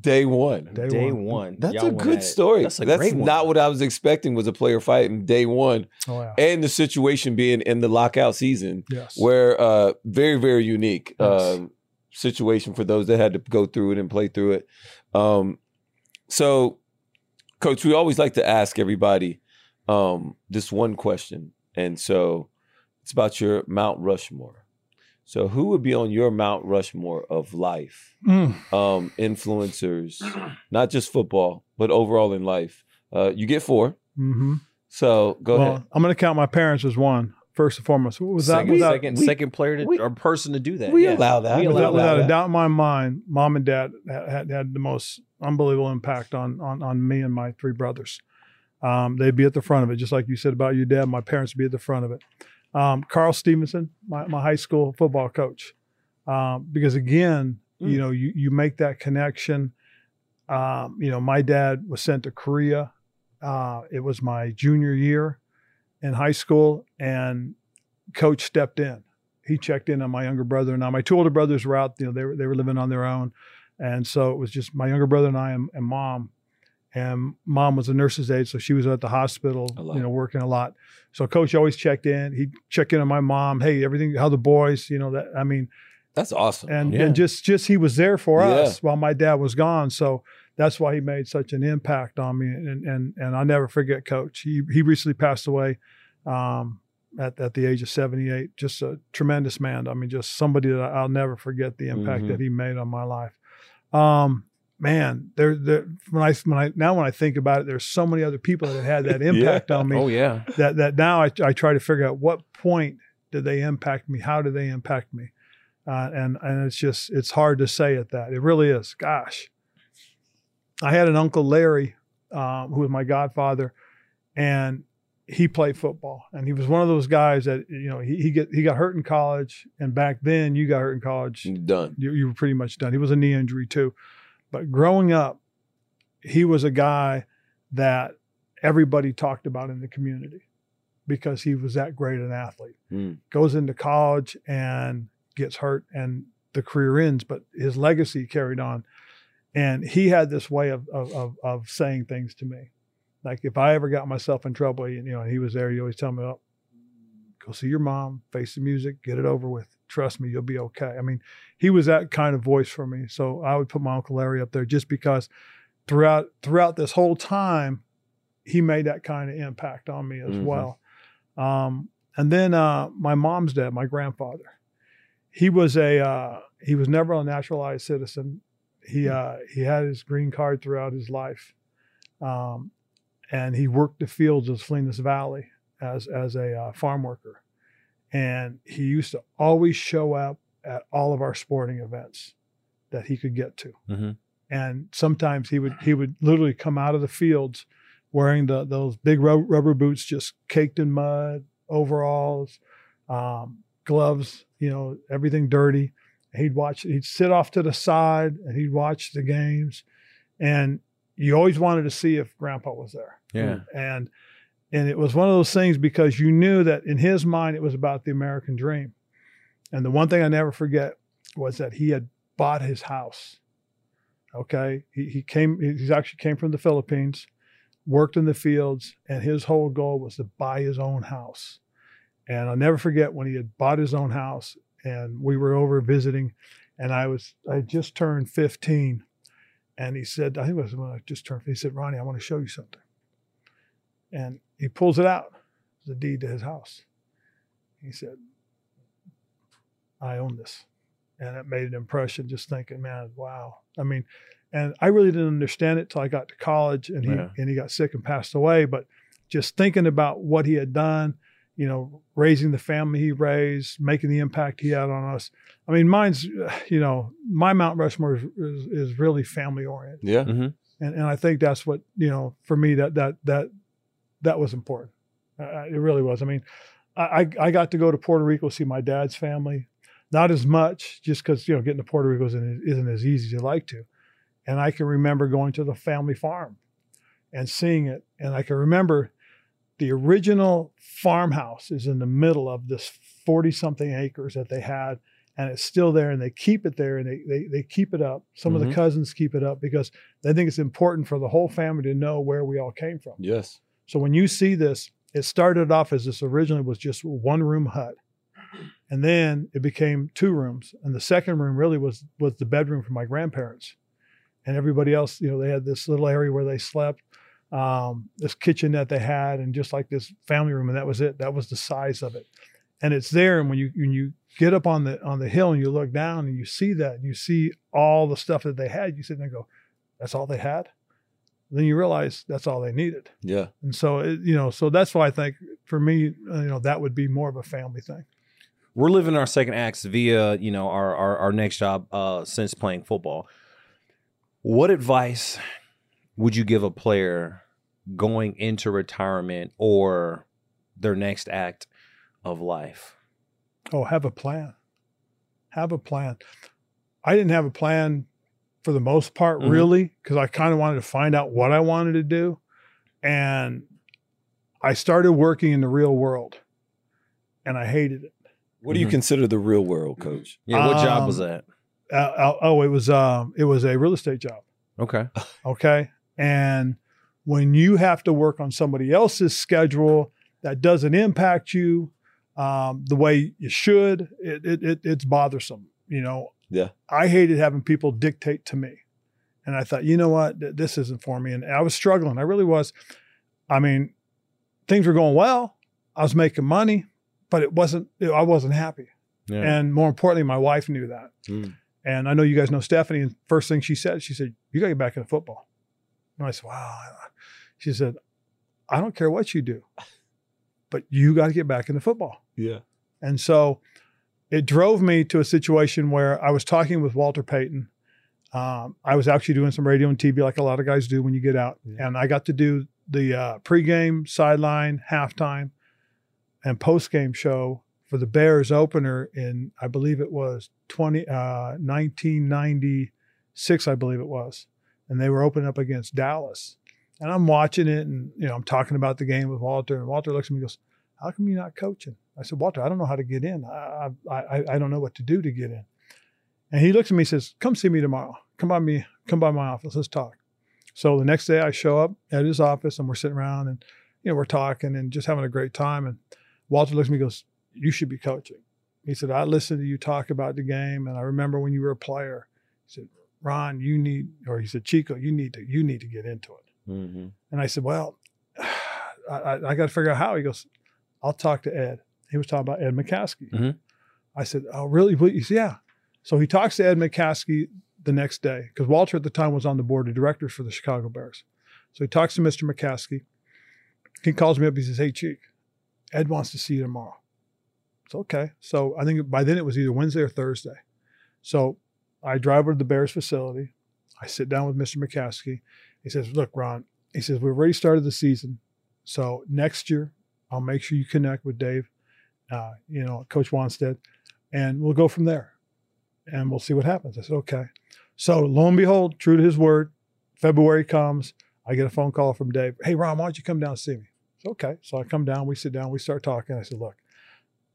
Day one. Day, Day one. one. That's Y'all a good at story. That's a That's great one. not what I was expecting was a player fighting day one. Oh yeah. And the situation being in the lockout season Yes. where uh very, very unique Yes. um situation for those that had to go through it and play through it. Um so coach, we always like to ask everybody um this one question. And so it's about your Mount Rushmore. So who would be on your Mount Rushmore of life? Mm. um, influencers, not just football, but overall in life. Uh, you get four. hmm So go well, ahead. I'm going to count my parents as one first and foremost. What was that? Second, Without, second, we- second player to, we- or person to do that. we yeah. allow that. We We allow without, allow without that. a doubt in my mind, mom and dad had, had, had the most unbelievable impact on on on me and my three brothers. Um, they'd be at the front of it, just like you said about your dad. My parents would be at the front of it. Um, Carl Stevenson, my, my high school football coach, um, because again, Mm. you know, you you make that connection. Um, you know, my dad was sent to Korea. Uh, it was my junior year in high school, and coach stepped in. He checked in on my younger brother and I. My two older brothers were out, you know, they were, they were living on their own. And so it was just my younger brother and I and, and mom. And mom was a nurse's aide, so she was at the hospital, you know, working a lot. So coach always checked in. He'd check in on my mom. Hey, everything, how the boys, you know, that, I mean, That's awesome. and, Yeah. and just just he was there for Yeah. us while my dad was gone so that's why he made such an impact on me and and and I'll never forget coach he he recently passed away um at, at the age of 78 just a tremendous man i mean just somebody that i'll never forget the impact Mhm. that he made on my life um man there there when i when i now when i think about it there's so many other people that have had that impact on me Oh yeah. that that now I, I try to figure out what point did they impact me how did they impact me uh, and and it's just it's hard to say at that it really is gosh i had an uncle larry um, who was my godfather and he played football and he was one of those guys that you know he, he get he got hurt in college and back then you got hurt in college Done. you, you were pretty much done. He was a knee injury too. But growing up, he was a guy that everybody talked about in the community because he was that great an athlete. Mm. Goes into college and gets hurt and the career ends, but his legacy carried on. And he had this way of, of, of, of saying things to me. Like if I ever got myself in trouble, you know, he was there, he always tell me, oh, go see your mom, face the music, get it over with. Trust me, you'll be okay. I mean, he was that kind of voice for me. So I would put my Uncle Larry up there just because throughout throughout this whole time, he made that kind of impact on me as Mhm. well. Um, and then uh, my mom's dad, my grandfather, he was a uh, he was never a naturalized citizen. He uh, he had his green card throughout his life, um, and he worked the fields of Salinas Valley as as a uh, farm worker, and he used to always show up at all of our sporting events that he could get to. Mhm. And sometimes he would he would literally come out of the fields wearing the those big rubber boots, just caked in mud, overalls, um, gloves, you know, everything dirty. He'd watch. He'd sit off to the side and he'd watch the games, and you always wanted to see if Grandpa was there Yeah. and and it was one of those things because you knew that in his mind it was about the American dream. And the one thing I never forget was that he had bought his house. Okay, he he came. He actually came from the Philippines, worked in the fields, and his whole goal was to buy his own house. And I'll never forget when he had bought his own house, and we were over visiting, and I was I just turned fifteen, and he said I think it was when I just turned. He said, Ronnie, I want to show you something and he pulls it out, the deed to his house. He said, I own this. And it made an impression just thinking, man, wow. I mean, and I really didn't understand it till I got to college and he Yeah. and he got sick and passed away. But just thinking about what he had done, you know, raising the family he raised, making the impact he had on us. I mean, mine's, you know, my Mount Rushmore is, is, is really family oriented Yeah. Mm-hmm. and and I think that's what you know for me that that that that was important. Uh, it really was. I mean, I I got to go to Puerto Rico see my dad's family, not as much just because you know getting to Puerto Rico isn't, isn't as easy as you like to, and I can remember going to the family farm and seeing it, and I can remember the original farmhouse is in the middle of this forty something acres that they had and it's still there and they keep it there and they they, they keep it up some of Mhm. the cousins keep it up because they think it's important for the whole family to know where we all came from Yes. So when you see this it started off as this originally was just one room hut. And then it became two rooms. And the second room really was was the bedroom for my grandparents. And everybody else you know they had this little area where they slept um, this kitchen that they had and just like this family room. And that was it. That was the size of it. And it's there. And when you when you get up on the on the hill and you look down and you see that and you see all the stuff that they had you sit there and go that's all they had then you realize that's all they needed Yeah. and so, it, you know, so that's why I think for me, uh, you know, that would be more of a family thing. We're living our second acts via, you know, our our, our next job uh, since playing football. What advice would you give a player going into retirement or their next act of life? Oh, have a plan. Have a plan. I didn't have a plan for the most part, Mhm. really, because I kind of wanted to find out what I wanted to do. And I started working in the real world and I hated it. What do you Mhm. consider the real world, coach? Yeah, what job was Um, that? Uh, uh, oh, it was um, it was a real estate job. Okay. Okay. And when you have to work on somebody else's schedule that doesn't impact you um, the way you should, it, it, it, it's bothersome. You know, Yeah. I hated having people dictate to me. And I thought, you know what, this isn't for me. And I was struggling. I really was. I mean, things were going well. I was making money, but it wasn't, I wasn't happy. Yeah. And more importantly, my wife knew that. Mm. And I know you guys know Stephanie. And first thing she said, she said, "You got to get back into football." And I said, "Wow." She said, "I don't care what you do, but you got to get back into football." Yeah. And so it drove me to a situation where I was talking with Walter Payton. Um, I was actually doing some radio and TV like a lot of guys do when you get out. Yeah. And I got to do the uh, pregame, sideline, halftime, and postgame show for the Bears opener in, I believe it was 20, uh, 1996, I believe it was. And they were opening up against Dallas. And I'm watching it and, you know, I'm talking about the game with Walter. And Walter looks at me and goes, How come you're not coaching? I said, Walter, I don't know how to get in. I, I, I, don't know what to do to get in. And he looks at me and says, Come see me tomorrow. Come by me, come by my office. Let's talk. So the next day I show up at his office and we're sitting around and, you know, we're talking and just having a great time. And Walter looks at me and goes, You should be coaching. He said, I listened to you talk about the game and I remember when you were a player. He said, Ron, you need, or he said, Chico, you need to, you need to get into it. Mm-hmm. And I said, Well, I, I, I got to figure out how. He goes, I'll talk to Ed. He was talking about Ed McCaskey. Mhm. I said, Oh, really? He said, Yeah. So he talks to Ed McCaskey the next day because Walter at the time was on the board of directors for the Chicago Bears. So he talks to Mr. McCaskey. He calls me up. He says, Hey, Cheek, Ed wants to see you tomorrow. It's okay. So I think by then it was either Wednesday or Thursday. So I drive over to the Bears facility. I sit down with Mr. McCaskey. He says, Look, Ron, he says, We've already started the season. So next year, I'll make sure you connect with Dave, uh, you know, Coach Wannstedt, and we'll go from there. And we'll see what happens. I said, Okay. So lo and behold, true to his word, February comes. I get a phone call from Dave. Hey, Ron, why don't you come down and see me? Said, okay. So I come down, we sit down, we start talking. I said, look,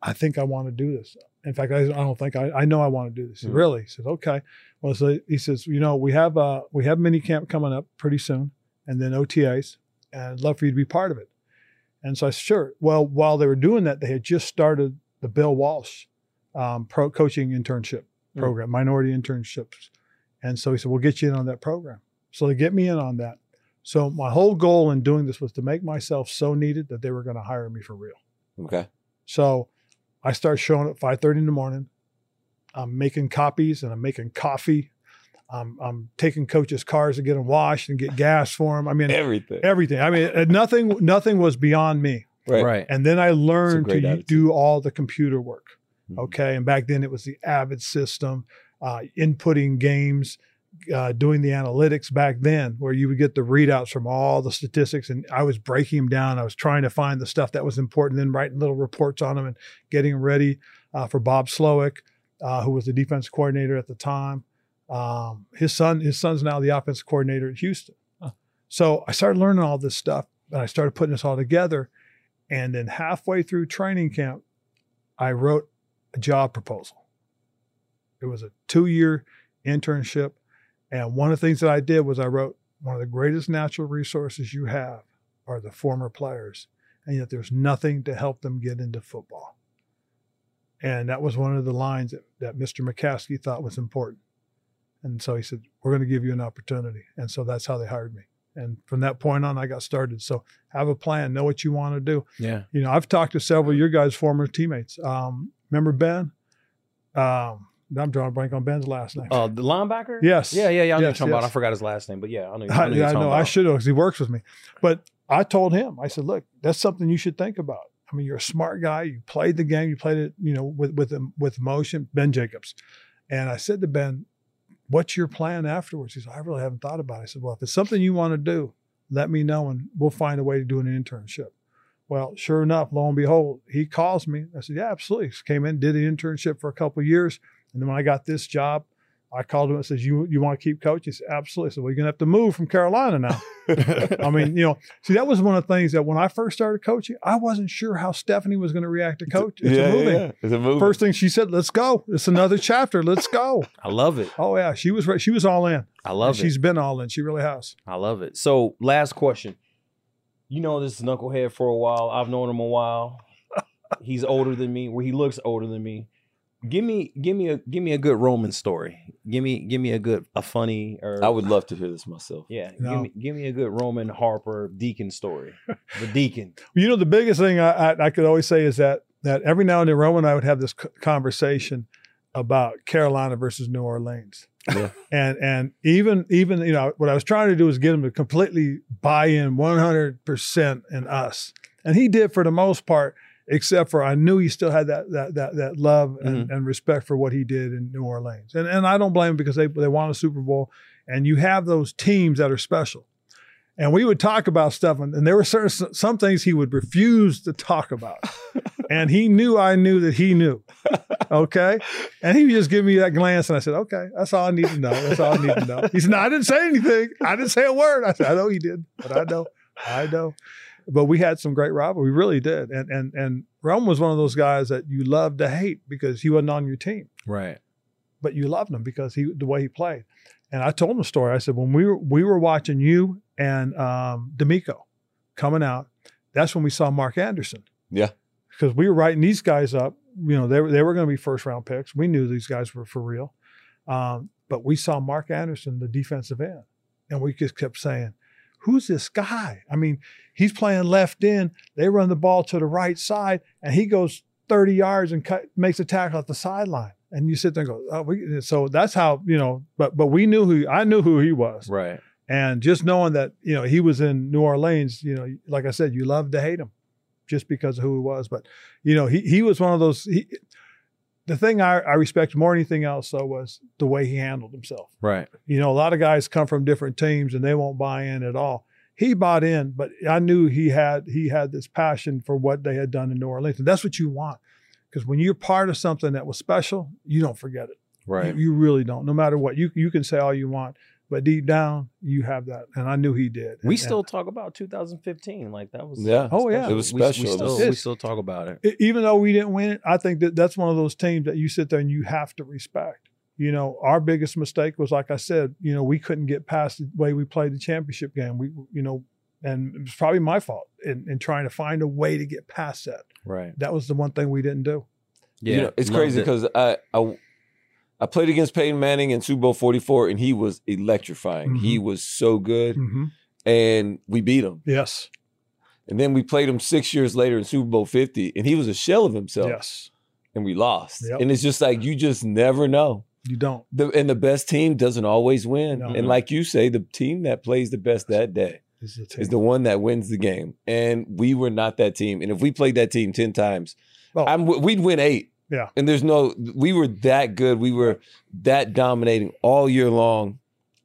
I think I want to do this. In fact, I, I don't think I, I know I want to do this. Mhm. really? He says, okay. Well, so he says, you know, we have uh we have mini camp coming up pretty soon, and then OTAs, and I'd love for you to be part of it. And so I said, sure. Well, while they were doing that, they had just started the Bill Walsh um, pro coaching internship Mm. program, minority internships. And so he said, we'll get you in on that program. So they get me in on that. So my whole goal in doing this was to make myself so needed that they were going to hire me for real. Okay. So I start showing up 5:30 in the morning. I'm making copies and I'm making coffee. I'm, I'm taking coaches' cars to get them washed and get gas for them. I mean, Everything. everything. I mean, uh, nothing, nothing was beyond me. right. Right. And then I learned to attitude. do all the computer work. Mhm. Okay. And back then it was the Avid system, uh, inputting games, uh, doing the analytics back then, where you would get the readouts from all the statistics. And I was breaking them down. I was trying to find the stuff that was important, then writing little reports on them and getting them ready uh, for Bob Slowik, uh, who was the defense coordinator at the time. Um, his son, his son's now the offensive coordinator at Houston. Huh. So I started learning all this stuff, and I started putting this all together. And then halfway through training camp, I wrote a job proposal. It was a two year internship. And one of the things that I did was I wrote one of the greatest natural resources you have are the former players. And yet there's nothing to help them get into football. And that was one of the lines that, that Mr. McCaskey thought was important. And so he said, We're going to give you an opportunity. And so that's how they hired me. And from that point on, I got started. So have a plan, know what you want to do Yeah. you know, I've talked to several of your guys' former teammates. Um, remember Ben? Um, I'm drawing a blank on Ben's last name. Uh, the linebacker. Yes. Yeah, yeah, yeah. I know Yes, you're about. I forgot his last name, but yeah, I know. I know, I, you're yeah, I know. I should have because he works with me. But I told him, I said, look, that's something you should think about. I mean, you're a smart guy. You played the game. You played it, you know, with with with emotion. Ben Jacobs, and I said to Ben, "What's your plan afterwards?" He said, "I really haven't thought about it." I said, "Well, if it's something you want to do, let me know, and we'll find a way to do an internship." Well, sure enough, lo and behold, he calls me. I said, "Yeah, absolutely." Came in, did an internship for a couple of years, and then when I got this job, I called him and says, "You you want to keep coaching?" He said, "Absolutely." I said, "Well, you're gonna have to move from Carolina now." I mean, you know, see, that was one of the things that when I first started coaching, I wasn't sure how Stephanie was going to react to coach. It's yeah, a moving. yeah, it's a movie. First thing she said, "Let's go. It's another chapter. Let's go." I love it. Oh yeah, she was re- she was all in. I love And She's it. been all in. She really has. I love it. So, last question. You know this is knucklehead for a while. I've known him a while. He's older than me. Where he looks older than me. Give me, give me a, give me a good Roman story. Give me, give me a good, a funny or I would love to hear this myself. yeah. No. Give me, give me a good Roman Harper Deacon story. The Deacon. You know, the biggest thing I, I, I could always say is that that every now and then Roman and I would have this conversation about Carolina versus New Orleans. Yeah. And and even even you know what I was trying to do was get him to completely buy in 100% in us. And he did for the most part except for I knew he still had that that that that love and, mm-hmm. and respect for what he did in New Orleans. And and I don't blame him because they they won a Super Bowl and you have those teams that are special. And we would talk about stuff, and, and there were certain some things he would refuse to talk about. and he knew I knew that he knew. Okay. And he would just give me that glance, and I said, Okay, that's all I need to know. That's all I need to know. He said, No, I didn't say anything. I didn't say a word. I said, I know he did, but I know. I know. But we had some great rivalry. We really did. And and and Rome was one of those guys that you loved to hate because he wasn't on your team Right. but you loved him because he the way he played. And I told him a story. I said when we were we were watching you and um, DeMeco coming out, that's when we saw Mark Anderson. Yeah. because we were writing these guys up. You know they were they were going to be first round picks. We knew these guys were for real. Um, but we saw Mark Anderson, the defensive end, and we just kept saying, "Who's this guy?" I mean, he's playing left end. They run the ball to the right side, and he goes 30 yards and cut, makes a tackle at the sideline. And you sit there and go, oh, we, so that's how, you know, but, but we knew who, I knew who he was. Right. And just knowing that, you know, he was in New Orleans, you know, like I said, you love to hate him just because of who he was. But, you know, he, he was one of those, he, the thing I, I respect more than anything else though was the way he handled himself. Right. You know, a lot of guys come from different teams and they won't buy in at all. He bought in, but I knew he had he had this passion for what they had done in New Orleans, and that's what you want. Because when you're part of something that was special, you don't forget it. Right. You, you really don't. No matter what, you you can say all you want, but deep down, you have that, and I knew he did. we And- still talk about 2015. Like that was Yeah. Oh, yeah. It was We- we special. Still, we still talk about it. e- even though we didn't win it, I think that that's one of those teams that you sit there and you have to respect. You know, our biggest mistake was, like I said, you know, we couldn't get past the way we played the championship game. We, you know, and it was probably my fault in, in trying to find a way to get past that. Right. That was the one thing we didn't do. Yeah. You know, it's loved crazy it. because I, I I played against Peyton Manning in Super Bowl 44 and he was electrifying. Mhm. He was so good Mm-hmm. and we beat him. Yes. And then we played him 6 years later in Super Bowl 50 and he was a shell of himself Yes. and we lost. Yep. And it's just like you just never know. You don't. The, and the best team doesn't always win. No. And like you say, the team that plays the best that day is team. is the one that wins the game. And we were not that team. And if we played that team 10 times, Oh. I'm, we'd win eight. Yeah. And there's no, we were that good. We were that dominating all year long.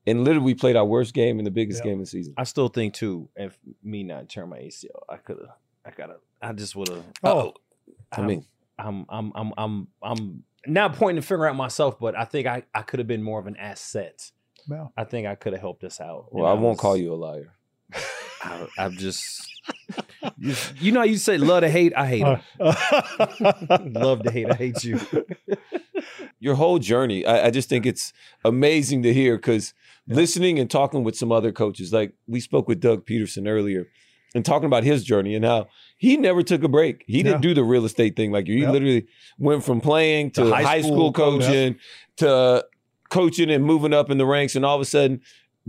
And literally, we played our worst game in the biggest Yeah. game of the season. I still think too, if me not tearing my ACL, I could have, I gotta, I just would have. Oh. I mean, I'm, I'm, I'm, I'm, I'm not pointing the finger at myself, but I think I, I could have been more of an asset. Well, I think I could have helped us out. well, I won't call you a liar. I, I'm just, you, you know, how you say love to hate. I hate uh, love to hate. I hate you. Your whole journey, I, I just think it's amazing to hear because Yeah. listening and talking with some other coaches, like we spoke with Doug Pederson earlier and talking about his journey and how he never took a break. He didn't do the real estate thing like you. He literally went from playing to, To high high, school school, coach. coaching to coaching and moving up in the ranks and all of a sudden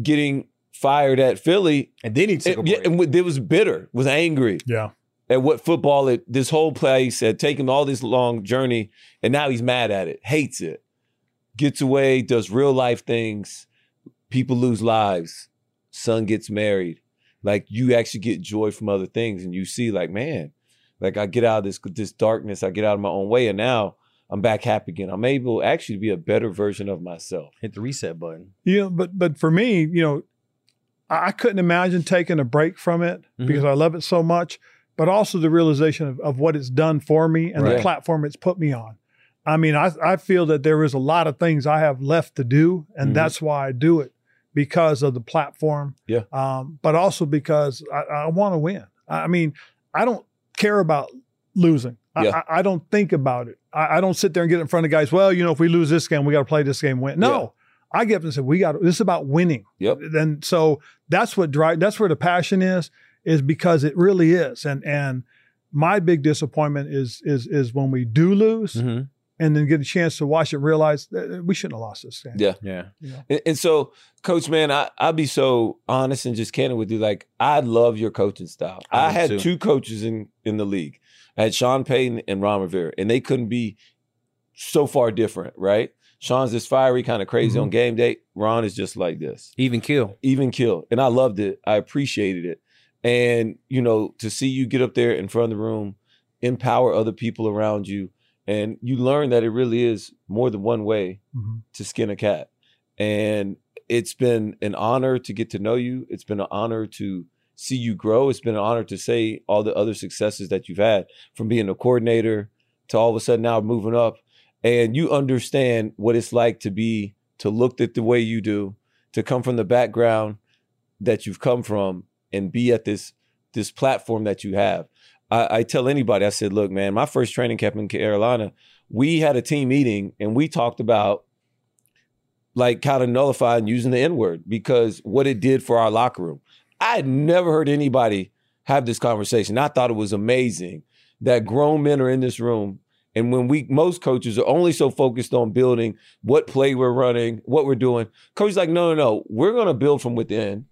getting fired at Philly. And then he took a And, yeah, break. and w- it was bitter, was angry yeah. at what football it, this whole place had taken all this long journey and now he's mad at it hates it gets away does real life things people lose lives son gets married like you actually get joy from other things and you see like man like i get out of this this darkness i get out of my own way and now i'm back happy again i'm able actually to be a better version of myself Hit the reset button. Yeah, but but for me, you know, I I couldn't imagine taking a break from it Mhm. because I love it so much, but also the realization of, of what it's done for me and the platform it's put me on. I mean, I, I feel that there is a lot of things I have left to do, and Mhm. that's why I do it because of the platform. Yeah. Um, but also because I, I want to win. I mean, I don't care about losing. I, Yeah. I, I don't think about it. I, I don't sit there and get in front of guys. Well, you know, if we lose this game, we got to play this game, win. No, I get up and say we got. This is about winning. Yep. And so that's what drive. That's where the passion is. Is because it really is. And and my big disappointment is is is when we do lose Mhm. and then get a chance to watch it, realize that we shouldn't have lost this game. Yeah. Yeah. You know? And, and so, Coach, man, I, I'll be so honest and just candid with you. Like, I love your coaching style. I I, had too. two coaches in, in the league. I had Sean Payton and Ron Rivera, and they couldn't be so far different, right? Sean's this fiery, kind of crazy Mhm. on game day. Ron is just like this. Even kill. even kill. And I loved it. I appreciated it. And, you know, to see you get up there in front of the room, empower other people around you, and you learn that it really is more than one way Mhm. to skin a cat. And it's been an honor to get to know you. It's been an honor to see you grow. It's been an honor to say all the other successes that you've had from being a coordinator to all of a sudden now moving up. And you understand what it's like to be, to look at the way you do, to come from the background that you've come from and be at this this platform that you have. I, I tell anybody, I said, look, man, my first training camp in Carolina, we had a team meeting and we talked about like kind of nullifying using the N-word because what it did for our locker room. I had never heard anybody have this conversation. I thought it was amazing that grown men are in this room. And when we most coaches are only so focused on building what play we're running, what we're doing, coach's like, no, no, no, we're gonna build from within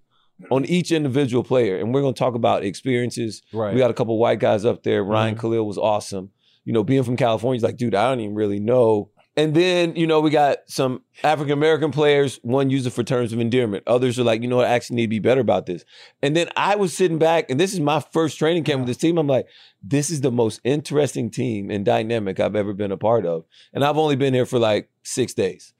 on each individual player. And we're gonna talk about experiences. Right. We got a couple white guys up there. Ryan Mhm. Kalil was awesome. You know, being from California, he's like, dude, I don't even really know. And then, you know, we got some African American players. One use it for terms of endearment. Others are like, you know what, I actually need to be better about this. And then I was sitting back, and this is my first training camp with this team. I'm like, this is the most interesting team and dynamic I've ever been a part of. And I've only been here for like six days.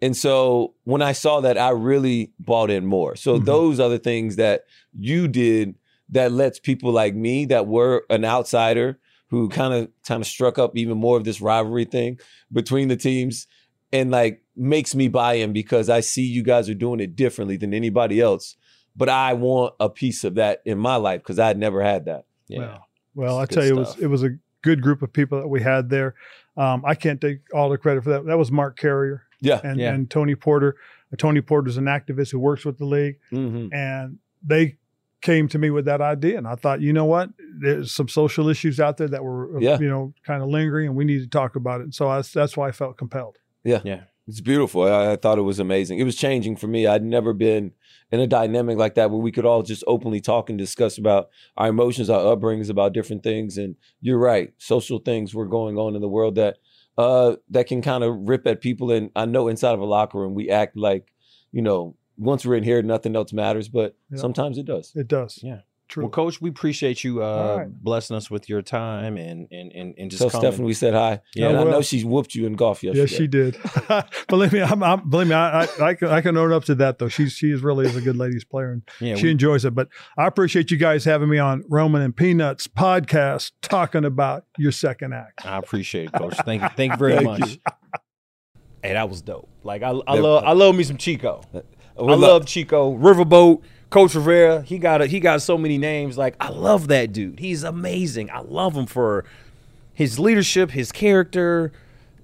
And so when I saw that, I really bought in more. So Mhm. those are the things that you did that lets people like me that were an outsider who kind of kind of struck up even more of this rivalry thing between the teams and like makes me buy in because I see you guys are doing it differently than anybody else. But I want a piece of that in my life because I had never had that. Yeah. Well, well I It's tell good you, it was it was a good group of people that we had there. Um, I can't take all the credit for that. That was Mark Carrier Yeah. and, Yeah. and Tony Porter. Tony Porter is an activist who works with the league. hmm and they came to me with that idea and i thought you know what there's some social issues out there that were uh, Yeah. you know kind of lingering and we need to talk about it and so I, that's why i felt compelled Yeah, yeah, It's beautiful. I, I thought it was amazing. It was changing for me. I'd never been in a dynamic like that where we could all just openly talk and discuss about our emotions, our upbringings, about different things. And you're right, social things were going on in the world that uh, that can kind of rip at people. And I know inside of a locker room, we act like, you know, once we're in here, nothing else matters. But Yeah. sometimes it does. it does Yeah. true Well, Coach, we appreciate you uh, All right. blessing us with your time and and and, and just Tell coming. Stephanie we said hi. Yeah. and I I know she's whooped you in golf yesterday. yes she did believe me I'm, I'm believe me I, I, I can i can own up to that though she's she is really is a good ladies player and yeah, she we, enjoys it but i appreciate you guys having me on roman and peanuts podcast talking about your second act I appreciate it, Coach. Thank you. Thank you very Thank much. you. Hey, that was dope. Like I, I love, I love me some Chico. I lo- love Chico. Riverboat, Coach Rivera. He got a, he got so many names. Like I love that dude. He's amazing. I love him for his leadership, his character,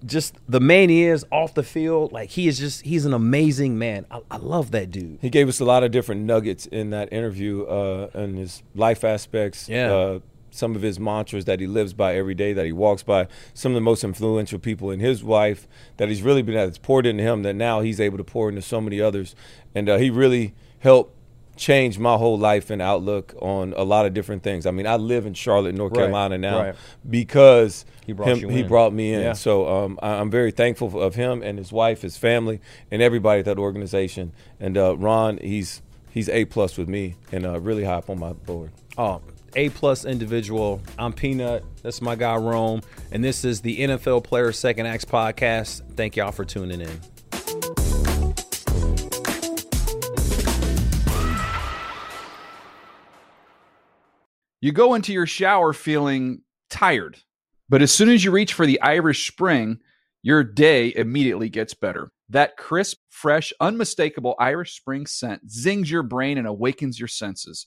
just the man he is off the field. Like he is just he's an amazing man. I, I love that dude. He gave us a lot of different nuggets in that interview uh, and his life aspects. Yeah. Uh, some of his mantras that he lives by every day, that he walks by. Some of the most influential people in his life that he's really been at. It's poured into him that now he's able to pour into so many others. And uh, he really helped change my whole life and outlook on a lot of different things. I mean, I live in Charlotte, North Right, Carolina now right. because He brought him, he brought me in. Yeah. So um, I- I'm very thankful of him and his wife, his family, and everybody at that organization. And uh, Ron, he's he's a plus with me and uh, really high up on my board. Oh, A plus individual. I'm Peanut. That's my guy Rome. And this is the NFL Player Second Acts podcast. Thank y'all for tuning in. You go into your shower feeling tired, but as soon as you reach for the Irish Spring, your day immediately gets better. That crisp, fresh, unmistakable Irish Spring scent zings your brain and awakens your senses.